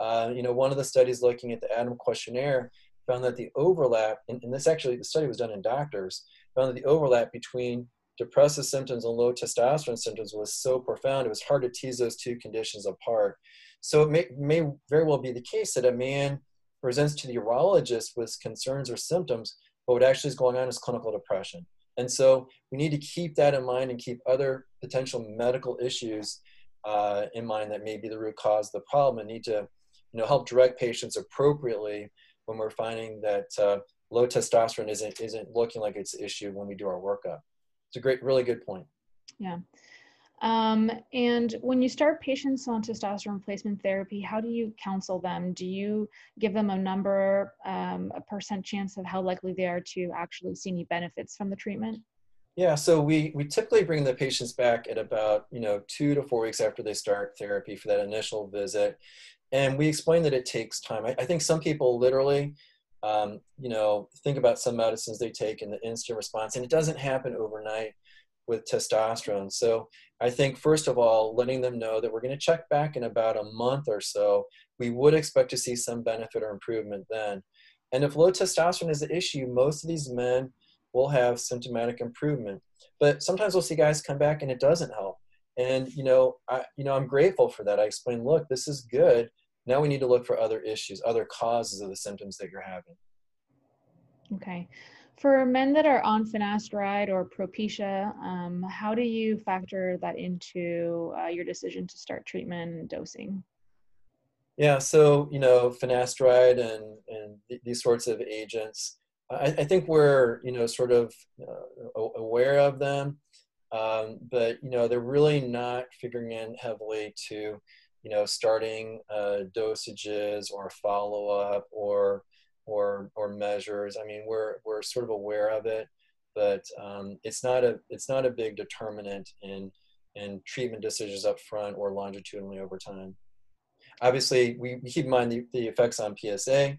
Uh, you know, one of the studies looking at the ADAM questionnaire found that the overlap, and, and this actually, the study was done in doctors, found that the overlap between depressive symptoms and low testosterone symptoms was so profound, it was hard to tease those two conditions apart. So it may, may very well be the case that a man presents to the urologist with concerns or symptoms, but what actually is going on is clinical depression. And so we need to keep that in mind and keep other potential medical issues uh, in mind that may be the root cause of the problem and need to you know, help direct patients appropriately when we're finding that uh, low testosterone isn't, isn't looking like it's an issue when we do our workup. It's a great, really good point. Yeah. Um, and when you start patients on testosterone replacement therapy, how do you counsel them? Do you give them a number, um, a percent chance of how likely they are to actually see any benefits from the treatment? Yeah, so we, we typically bring the patients back at about, you know, two to four weeks after they start therapy for that initial visit. And we explain that it takes time. I, I think some people literally um, you know, think about some medicines they take and the instant response, and it doesn't happen overnight with testosterone. So I think first of all, letting them know that we're going to check back in about a month or so. We would expect to see some benefit or improvement then. And if low testosterone is the issue, most of these men will have symptomatic improvement. But sometimes we'll see guys come back and it doesn't help. And you know, I you know, I'm grateful for that. I explain, look, this is good. Now we need to look for other issues, other causes of the symptoms that you're having. Okay. For men that are on finasteride or Propecia, um, how do you factor that into uh, your decision to start treatment and dosing? Yeah, so you know, finasteride and and th- these sorts of agents, I, I, think we're you know sort of uh, aware of them, um, but you know they're really not figuring in heavily to you know starting uh, dosages or follow up or or or measures. I mean, we're we're sort of aware of it, but um, it's not a it's not a big determinant in in treatment decisions up front or longitudinally over time. Obviously, we, we keep in mind the, the effects on PSA,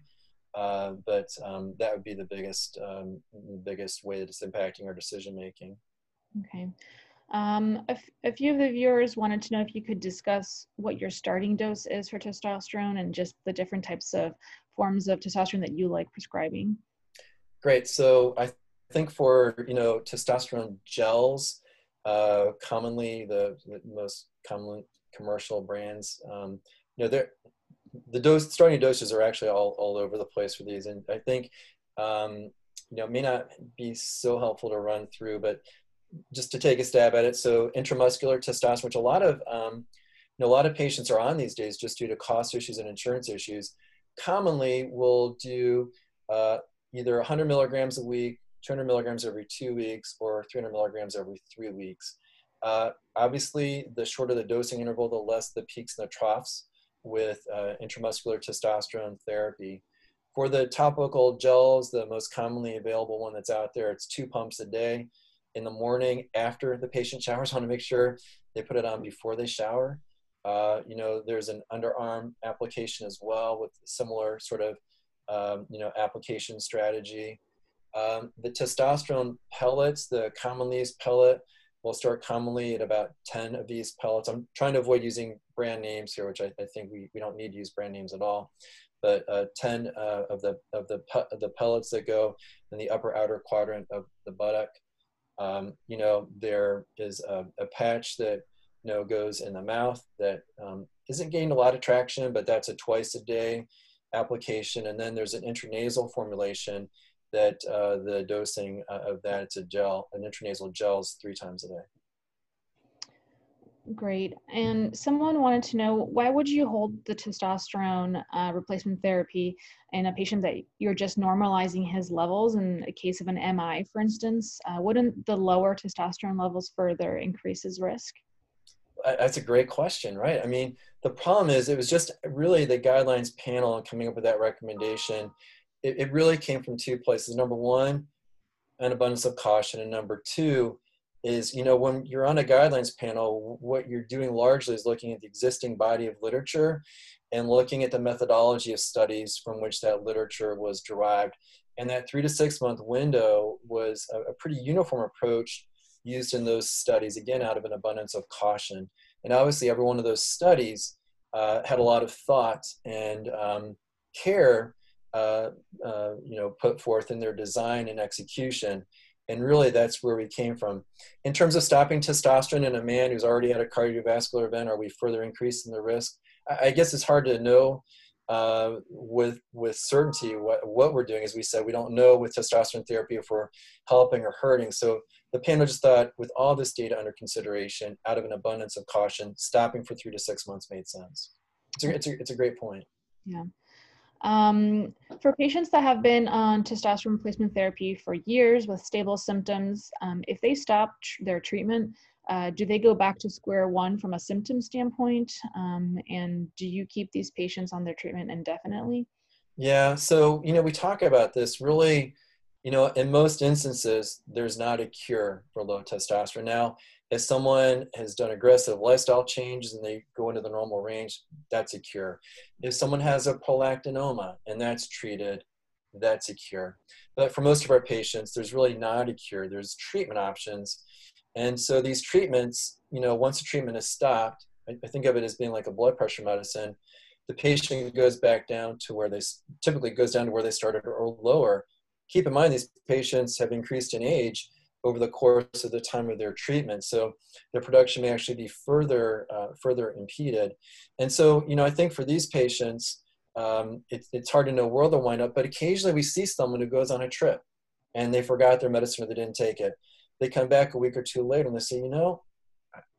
uh, but um, that would be the biggest um, biggest way that it's impacting our decision making. Okay. Um, a, a few of the viewers wanted to know if you could discuss what your starting dose is for testosterone and just the different types of forms of testosterone that you like prescribing? Great. So I think for you know testosterone gels, uh, commonly the, the, most common commercial brands, um, you know, they're the dose starting doses are actually all, all over the place for these, and I think um, you know may not be so helpful to run through, but just to take a stab at it. So intramuscular testosterone, which a lot of um, you know, a lot of patients are on these days just due to cost issues and insurance issues commonly will do uh, either 100 milligrams a week, 200 milligrams every two weeks, or 300 milligrams every three weeks. Uh, obviously, the shorter the dosing interval, the less the peaks and the troughs with uh, intramuscular testosterone therapy. For the topical gels, the most commonly available one that's out there, it's two pumps a day in the morning after the patient showers. I want to make sure they put it on before they shower. Uh, you know, there's an underarm application as well with similar sort of, um, you know, application strategy. Um, the testosterone pellets, the commonly used pellet, will start commonly at about 10 of these pellets. I'm trying to avoid using brand names here, which I, I think we, we don't need to use brand names at all. But uh, 10 uh, of the of the of the pellets that go in the upper outer quadrant of the buttock. Um, you know, there is a, a patch that you know, goes in the mouth that um, not gaining a lot of traction, but that's a twice a day application. And then there's an intranasal formulation that uh, the dosing uh, of that, it's a gel, an intranasal gel is three times a day. Great. And someone wanted to know why would you hold the testosterone uh, replacement therapy in a patient that you're just normalizing his levels in a case of an MI, for instance? Uh, wouldn't the lower testosterone levels further increase his risk? that's a great question, right? I mean, the problem is it was just really the guidelines panel coming up with that recommendation. It, it really came from two places. Number one, an abundance of caution, and number two is you know when you're on a guidelines panel, what you're doing largely is looking at the existing body of literature and looking at the methodology of studies from which that literature was derived. And that three to six month window was a, a pretty uniform approach used in those studies, again, out of an abundance of caution. And obviously, every one of those studies uh, had a lot of thought and um, care, uh, uh, you know, put forth in their design and execution. And really, that's where we came from. In terms of stopping testosterone in a man who's already had a cardiovascular event, are we further increasing the risk? I guess it's hard to know uh, with with certainty what, what we're doing. As we said, we don't know with testosterone therapy if we're helping or hurting. So the panel just thought, with all this data under consideration, out of an abundance of caution, stopping for three to six months made sense. It's a, it's a, it's a great point. Yeah. Um, for patients that have been on testosterone replacement therapy for years with stable symptoms, um, if they stop tr- their treatment, uh, do they go back to square one from a symptom standpoint? Um, and do you keep these patients on their treatment indefinitely? Yeah, so, you know, we talk about this really, you know, in most instances, there's not a cure for low testosterone. Now, if someone has done aggressive lifestyle changes and they go into the normal range, that's a cure. If someone has a prolactinoma and that's treated, that's a cure. But for most of our patients, there's really not a cure. There's treatment options. And so these treatments, you know, once the treatment is stopped, I, I think of it as being like a blood pressure medicine. The patient goes back down to where they typically goes down to where they started or lower. Keep in mind, these patients have increased in age over the course of the time of their treatment. So their production may actually be further uh, further impeded. And so, you know, I think for these patients, um, it, it's hard to know where they'll wind up. But occasionally, we see someone who goes on a trip and they forgot their medicine or they didn't take it. They come back a week or two later and they say, you know,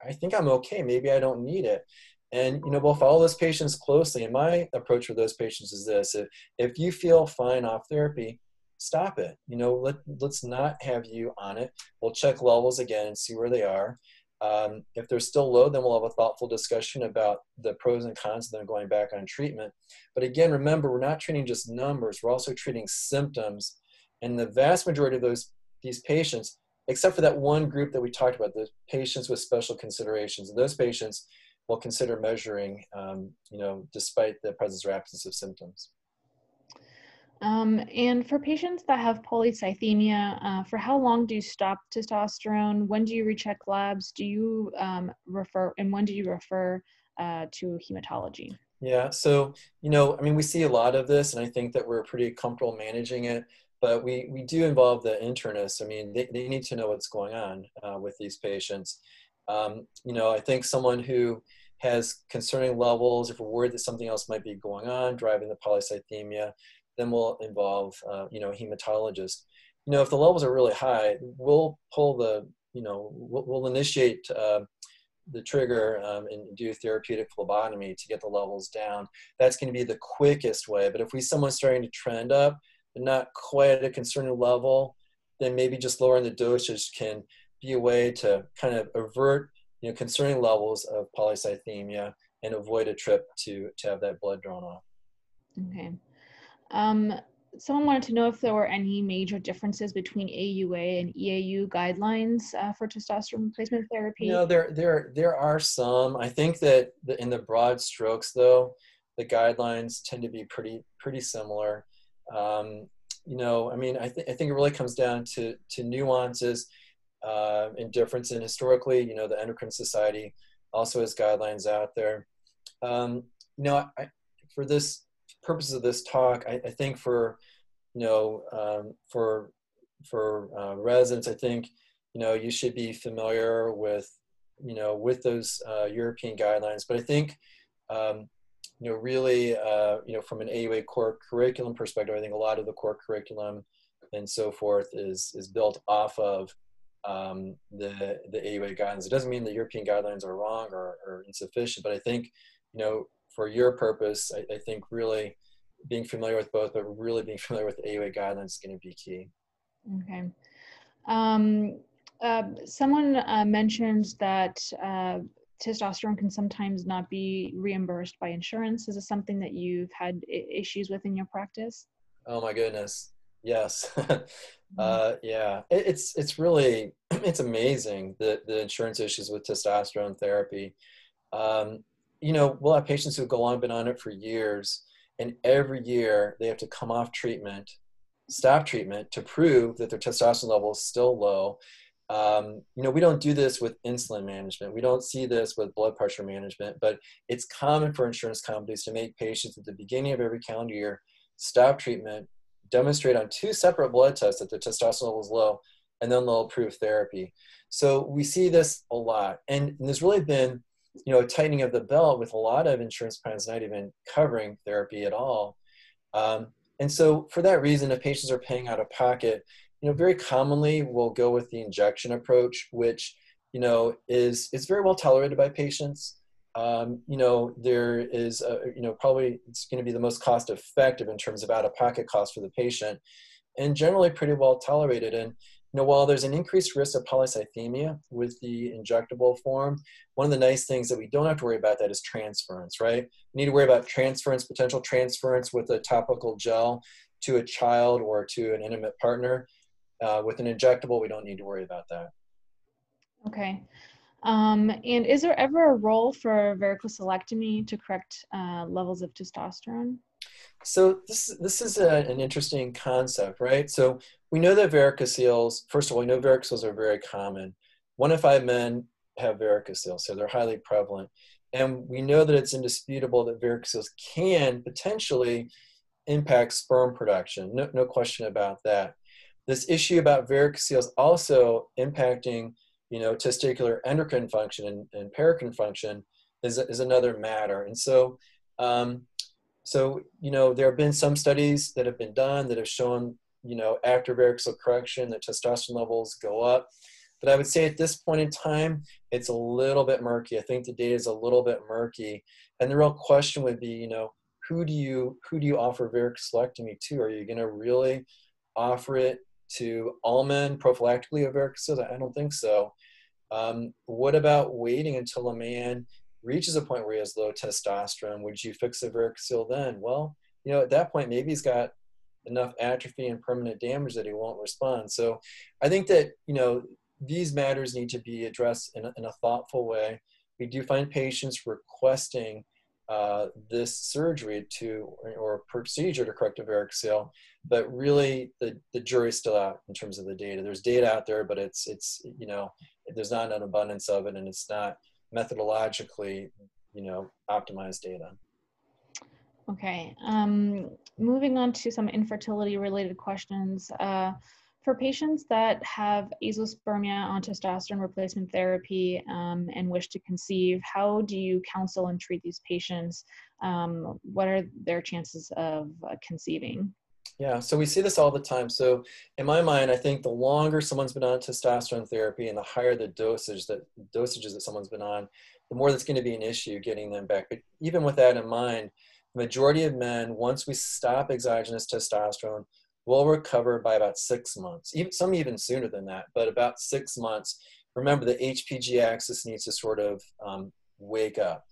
I think I'm okay. Maybe I don't need it. And you know, we'll follow those patients closely. And my approach for those patients is this: if if you feel fine off therapy, stop it. You know, let, let's not have you on it. We'll check levels again and see where they are. Um, if they're still low, then we'll have a thoughtful discussion about the pros and cons of them going back on treatment. But again, remember, we're not treating just numbers, we're also treating symptoms. And the vast majority of those these patients, except for that one group that we talked about, the patients with special considerations, and those patients will consider measuring, um, you know, despite the presence or absence of symptoms. Um, and for patients that have polycythemia, uh, for how long do you stop testosterone? When do you recheck labs? Do you um, refer, and when do you refer uh, to hematology? Yeah, so, you know, I mean, we see a lot of this, and I think that we're pretty comfortable managing it, but we, we do involve the internists. I mean, they, they need to know what's going on uh, with these patients. Um, you know, I think someone who has concerning levels, if we're worried that something else might be going on, driving the polycythemia, then we'll involve, uh, you know, a hematologist. You know, if the levels are really high, we'll pull the, you know, we'll, we'll initiate uh, the trigger um, and do therapeutic phlebotomy to get the levels down. That's going to be the quickest way. But if we someone's starting to trend up, but not quite at a concerning level, then maybe just lowering the dosage can be a way to kind of avert, you know, concerning levels of polycythemia and avoid a trip to to have that blood drawn off. Okay. Um, someone wanted to know if there were any major differences between AUA and EAU guidelines uh, for testosterone replacement therapy. No, there there there are some. I think that the, in the broad strokes, though, the guidelines tend to be pretty pretty similar. Um, you know, I mean, I, th- I think it really comes down to to nuances uh, and difference. And historically, you know, the Endocrine Society also has guidelines out there. Um, you know, I, for this purposes of this talk, I, I think for you know um, for for uh, residents, I think you know you should be familiar with you know with those uh, European guidelines. But I think um, you know really uh, you know from an AUA core curriculum perspective, I think a lot of the core curriculum and so forth is is built off of um, the the AUA guidelines. It doesn't mean the European guidelines are wrong or, or insufficient, but I think you know for your purpose, I, I, think really being familiar with both, but really being familiar with AUA guidelines is going to be key. Okay. Um, uh, someone uh, mentioned that uh, testosterone can sometimes not be reimbursed by insurance. Is this something that you've had I- issues with in your practice? Oh my goodness, yes. (laughs) Uh, yeah, it, it's it's really (clears throat) it's amazing the the insurance issues with testosterone therapy. Um, you know, we'll have patients who go on, been on it for years, and every year they have to come off treatment, stop treatment to prove that their testosterone level is still low. Um, you know, we don't do this with insulin management. We don't see this with blood pressure management, but it's common for insurance companies to make patients at the beginning of every calendar year stop treatment, demonstrate on two separate blood tests that their testosterone level is low, and then they'll approve therapy. So we see this a lot. And, and there's really been you know, tightening of the belt with a lot of insurance plans not even covering therapy at all. Um, and so for that reason, if patients are paying out of pocket, you know, very commonly we'll go with the injection approach, which, you know, is, is very well tolerated by patients. Um, you know, there is, a, you know, probably it's going to be the most cost effective in terms of out of pocket cost for the patient and generally pretty well tolerated. And, know, while there's an increased risk of polycythemia with the injectable form, one of the nice things that we don't have to worry about that is transference, right? We need to worry about transference, potential transference with a topical gel to a child or to an intimate partner. Uh, with an injectable, we don't need to worry about that. Okay. Um, and is there ever a role for varicocelectomy to correct uh, levels of testosterone? So this this is a, an interesting concept, right? So we know that varicoceles. First of all, we know varicoceles are very common. One in five men have varicoceles, so they're highly prevalent. And we know that it's indisputable that varicoceles can potentially impact sperm production. No, no question about that. This issue about varicoceles also impacting, you know, testicular endocrine function and, and paracrine function is, is another matter. And so, um, so you know, there have been some studies that have been done that have shown, you know, after varicocele correction that testosterone levels go up. But I would say at this point in time, it's a little bit murky. I think the data is a little bit murky. And the real question would be, you know, who do you who do you offer varicocelectomy to? Are you going to really offer it to all men prophylactically of varicocele? I don't think so. Um, what about waiting until a man reaches a point where he has low testosterone? Would you fix a varicocele then? Well, you know, at that point, maybe he's got enough atrophy and permanent damage that he won't respond. So I think that, you know, these matters need to be addressed in a, in a thoughtful way. We do find patients requesting uh, this surgery to or procedure to correct a varicocele, but really the, the jury's still out in terms of the data. There's data out there, but it's it's you know there's not an abundance of it, and it's not methodologically you know optimized data. Okay, um, moving on to some infertility related questions. Uh, for patients that have azoospermia on testosterone replacement therapy um, and wish to conceive, how do you counsel and treat these patients? Um, what are their chances of uh, conceiving? Yeah, so we see this all the time. So in my mind, I think the longer someone's been on testosterone therapy and the higher the dosage that dosages that someone's been on, the more that's going to be an issue getting them back. But even with that in mind, the majority of men, once we stop exogenous testosterone, will recover by about six months, even, some even sooner than that, but about six months. Remember, the HPG axis needs to sort of um, wake up.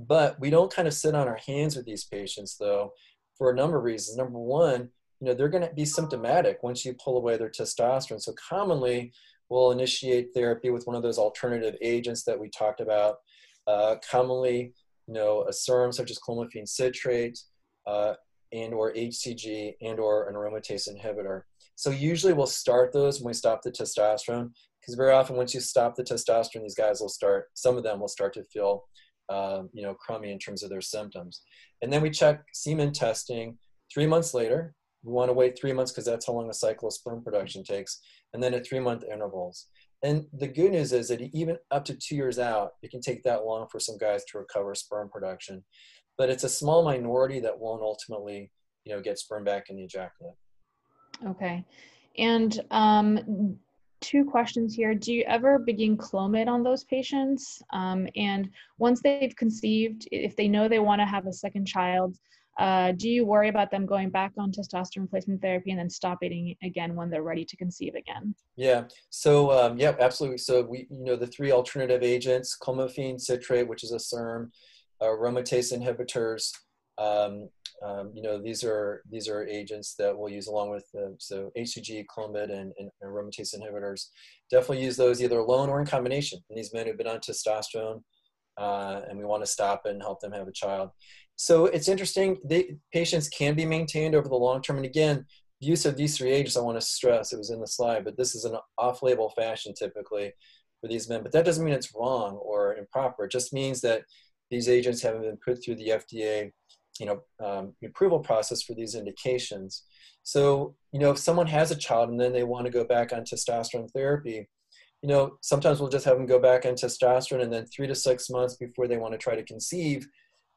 But we don't kind of sit on our hands with these patients, though, for a number of reasons. Number one, you know, they're going to be symptomatic once you pull away their testosterone. So commonly, we'll initiate therapy with one of those alternative agents that we talked about. Uh, commonly, you know, a SERM such as clomiphene citrate, uh, and or HCG and or an aromatase inhibitor. So usually we'll start those when we stop the testosterone because very often once you stop the testosterone, these guys will start, some of them will start to feel, uh, you know, crummy in terms of their symptoms. And then we check semen testing three months later. We want to wait three months because that's how long a cycle of sperm production takes. And then at three month intervals. And the good news is that even up to two years out, it can take that long for some guys to recover sperm production but it's a small minority that won't ultimately, you know, get sperm back in the ejaculate. Okay. And um, two questions here. Do you ever begin Clomid on those patients? Um, and once they've conceived, if they know they want to have a second child, uh, do you worry about them going back on testosterone replacement therapy and then stopping again when they're ready to conceive again? Yeah. So um, yeah, absolutely. So we, you know, the three alternative agents: clomiphene citrate, which is a SERM, aromatase inhibitors. Um, um, you know, these are these are agents that we'll use along with uh, so HCG, Clomid, and, and, aromatase inhibitors. Definitely use those either alone or in combination. And these men who've been on testosterone, uh, and we want to stop and help them have a child. So it's interesting. They, patients can be maintained over the long term. And again, use of these three agents, I want to stress, it was in the slide, but this is an off-label fashion typically for these men. But that doesn't mean it's wrong or improper. It just means that these agents haven't been put through the FDA, you know, um, approval process for these indications. So, you know, if someone has a child and then they want to go back on testosterone therapy, you know, sometimes we'll just have them go back on testosterone and then three to six months before they want to try to conceive,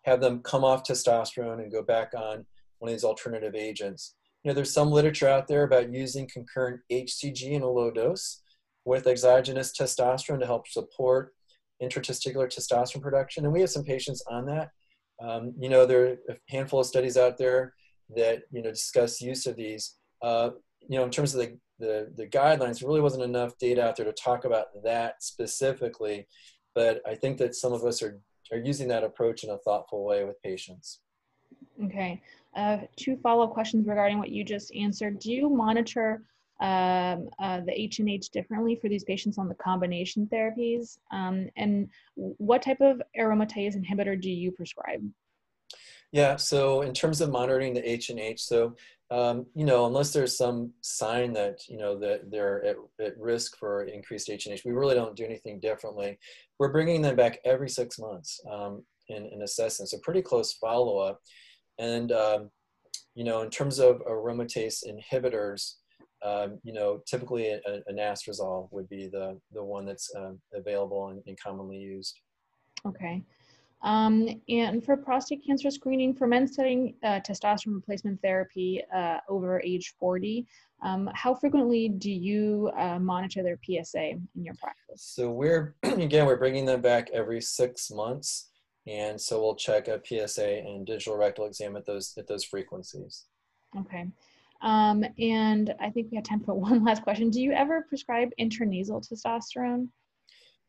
have them come off testosterone and go back on one of these alternative agents. You know, there's some literature out there about using concurrent HCG in a low dose with exogenous testosterone to help support intratesticular testosterone production. And we have some patients on that. Um, you know, there are a handful of studies out there that, you know, discuss use of these. Uh, you know, in terms of the, the, the guidelines, there really wasn't enough data out there to talk about that specifically. But I think that some of us are, are using that approach in a thoughtful way with patients. Okay. Uh, two follow-up questions regarding what you just answered. Do you monitor um, uh, the H&H differently for these patients on the combination therapies? Um, and what type of aromatase inhibitor do you prescribe? Yeah, so in terms of monitoring the H and H, so um, you know, unless there's some sign that you know that they're at, at risk for increased H and H, we really don't do anything differently. We're bringing them back every six months um, in, assessment, so pretty close follow up. And um, you know, in terms of aromatase inhibitors, um, you know, typically a, a anastrozole would be the the one that's uh, available and, and commonly used. Okay. Um, and for prostate cancer screening, for men studying uh, testosterone replacement therapy uh, over age 40, um, how frequently do you uh, monitor their PSA in your practice? So we're, (clears throat) again, we're bringing them back every six months. And so we'll check a PSA and digital rectal exam at those, at those frequencies. Okay. Um, and I think we have time for (laughs) one last question. Do you ever prescribe intranasal testosterone?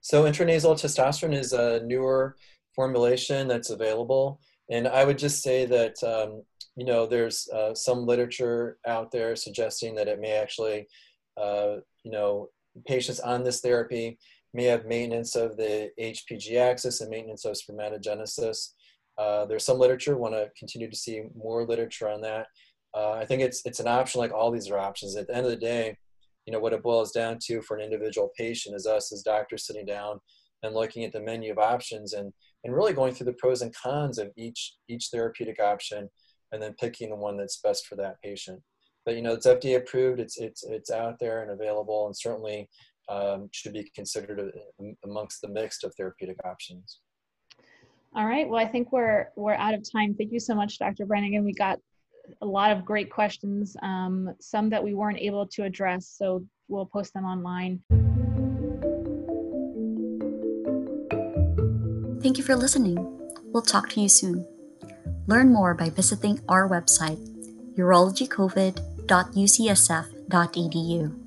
So intranasal testosterone is a newer formulation that's available. And I would just say that, um, you know, there's uh, some literature out there suggesting that it may actually, uh, you know, patients on this therapy may have maintenance of the HPG axis and maintenance of spermatogenesis. Uh, there's some literature, want to continue to see more literature on that. Uh, I think it's, it's an option like all these are options. At the end of the day, you know, what it boils down to for an individual patient is us as doctors sitting down and looking at the menu of options and and really going through the pros and cons of each each therapeutic option and then picking the one that's best for that patient. But you know it's fda approved it's it's it's out there and available and certainly um, should be considered amongst the mix of therapeutic options. All right. Well i think we're we're out of time. Thank you so much dr brannigan we got a lot of great questions um, some that we weren't able to address so we'll post them online Thank you for listening. We'll talk to you soon. Learn more by visiting our website, urologycovid.ucsf.edu.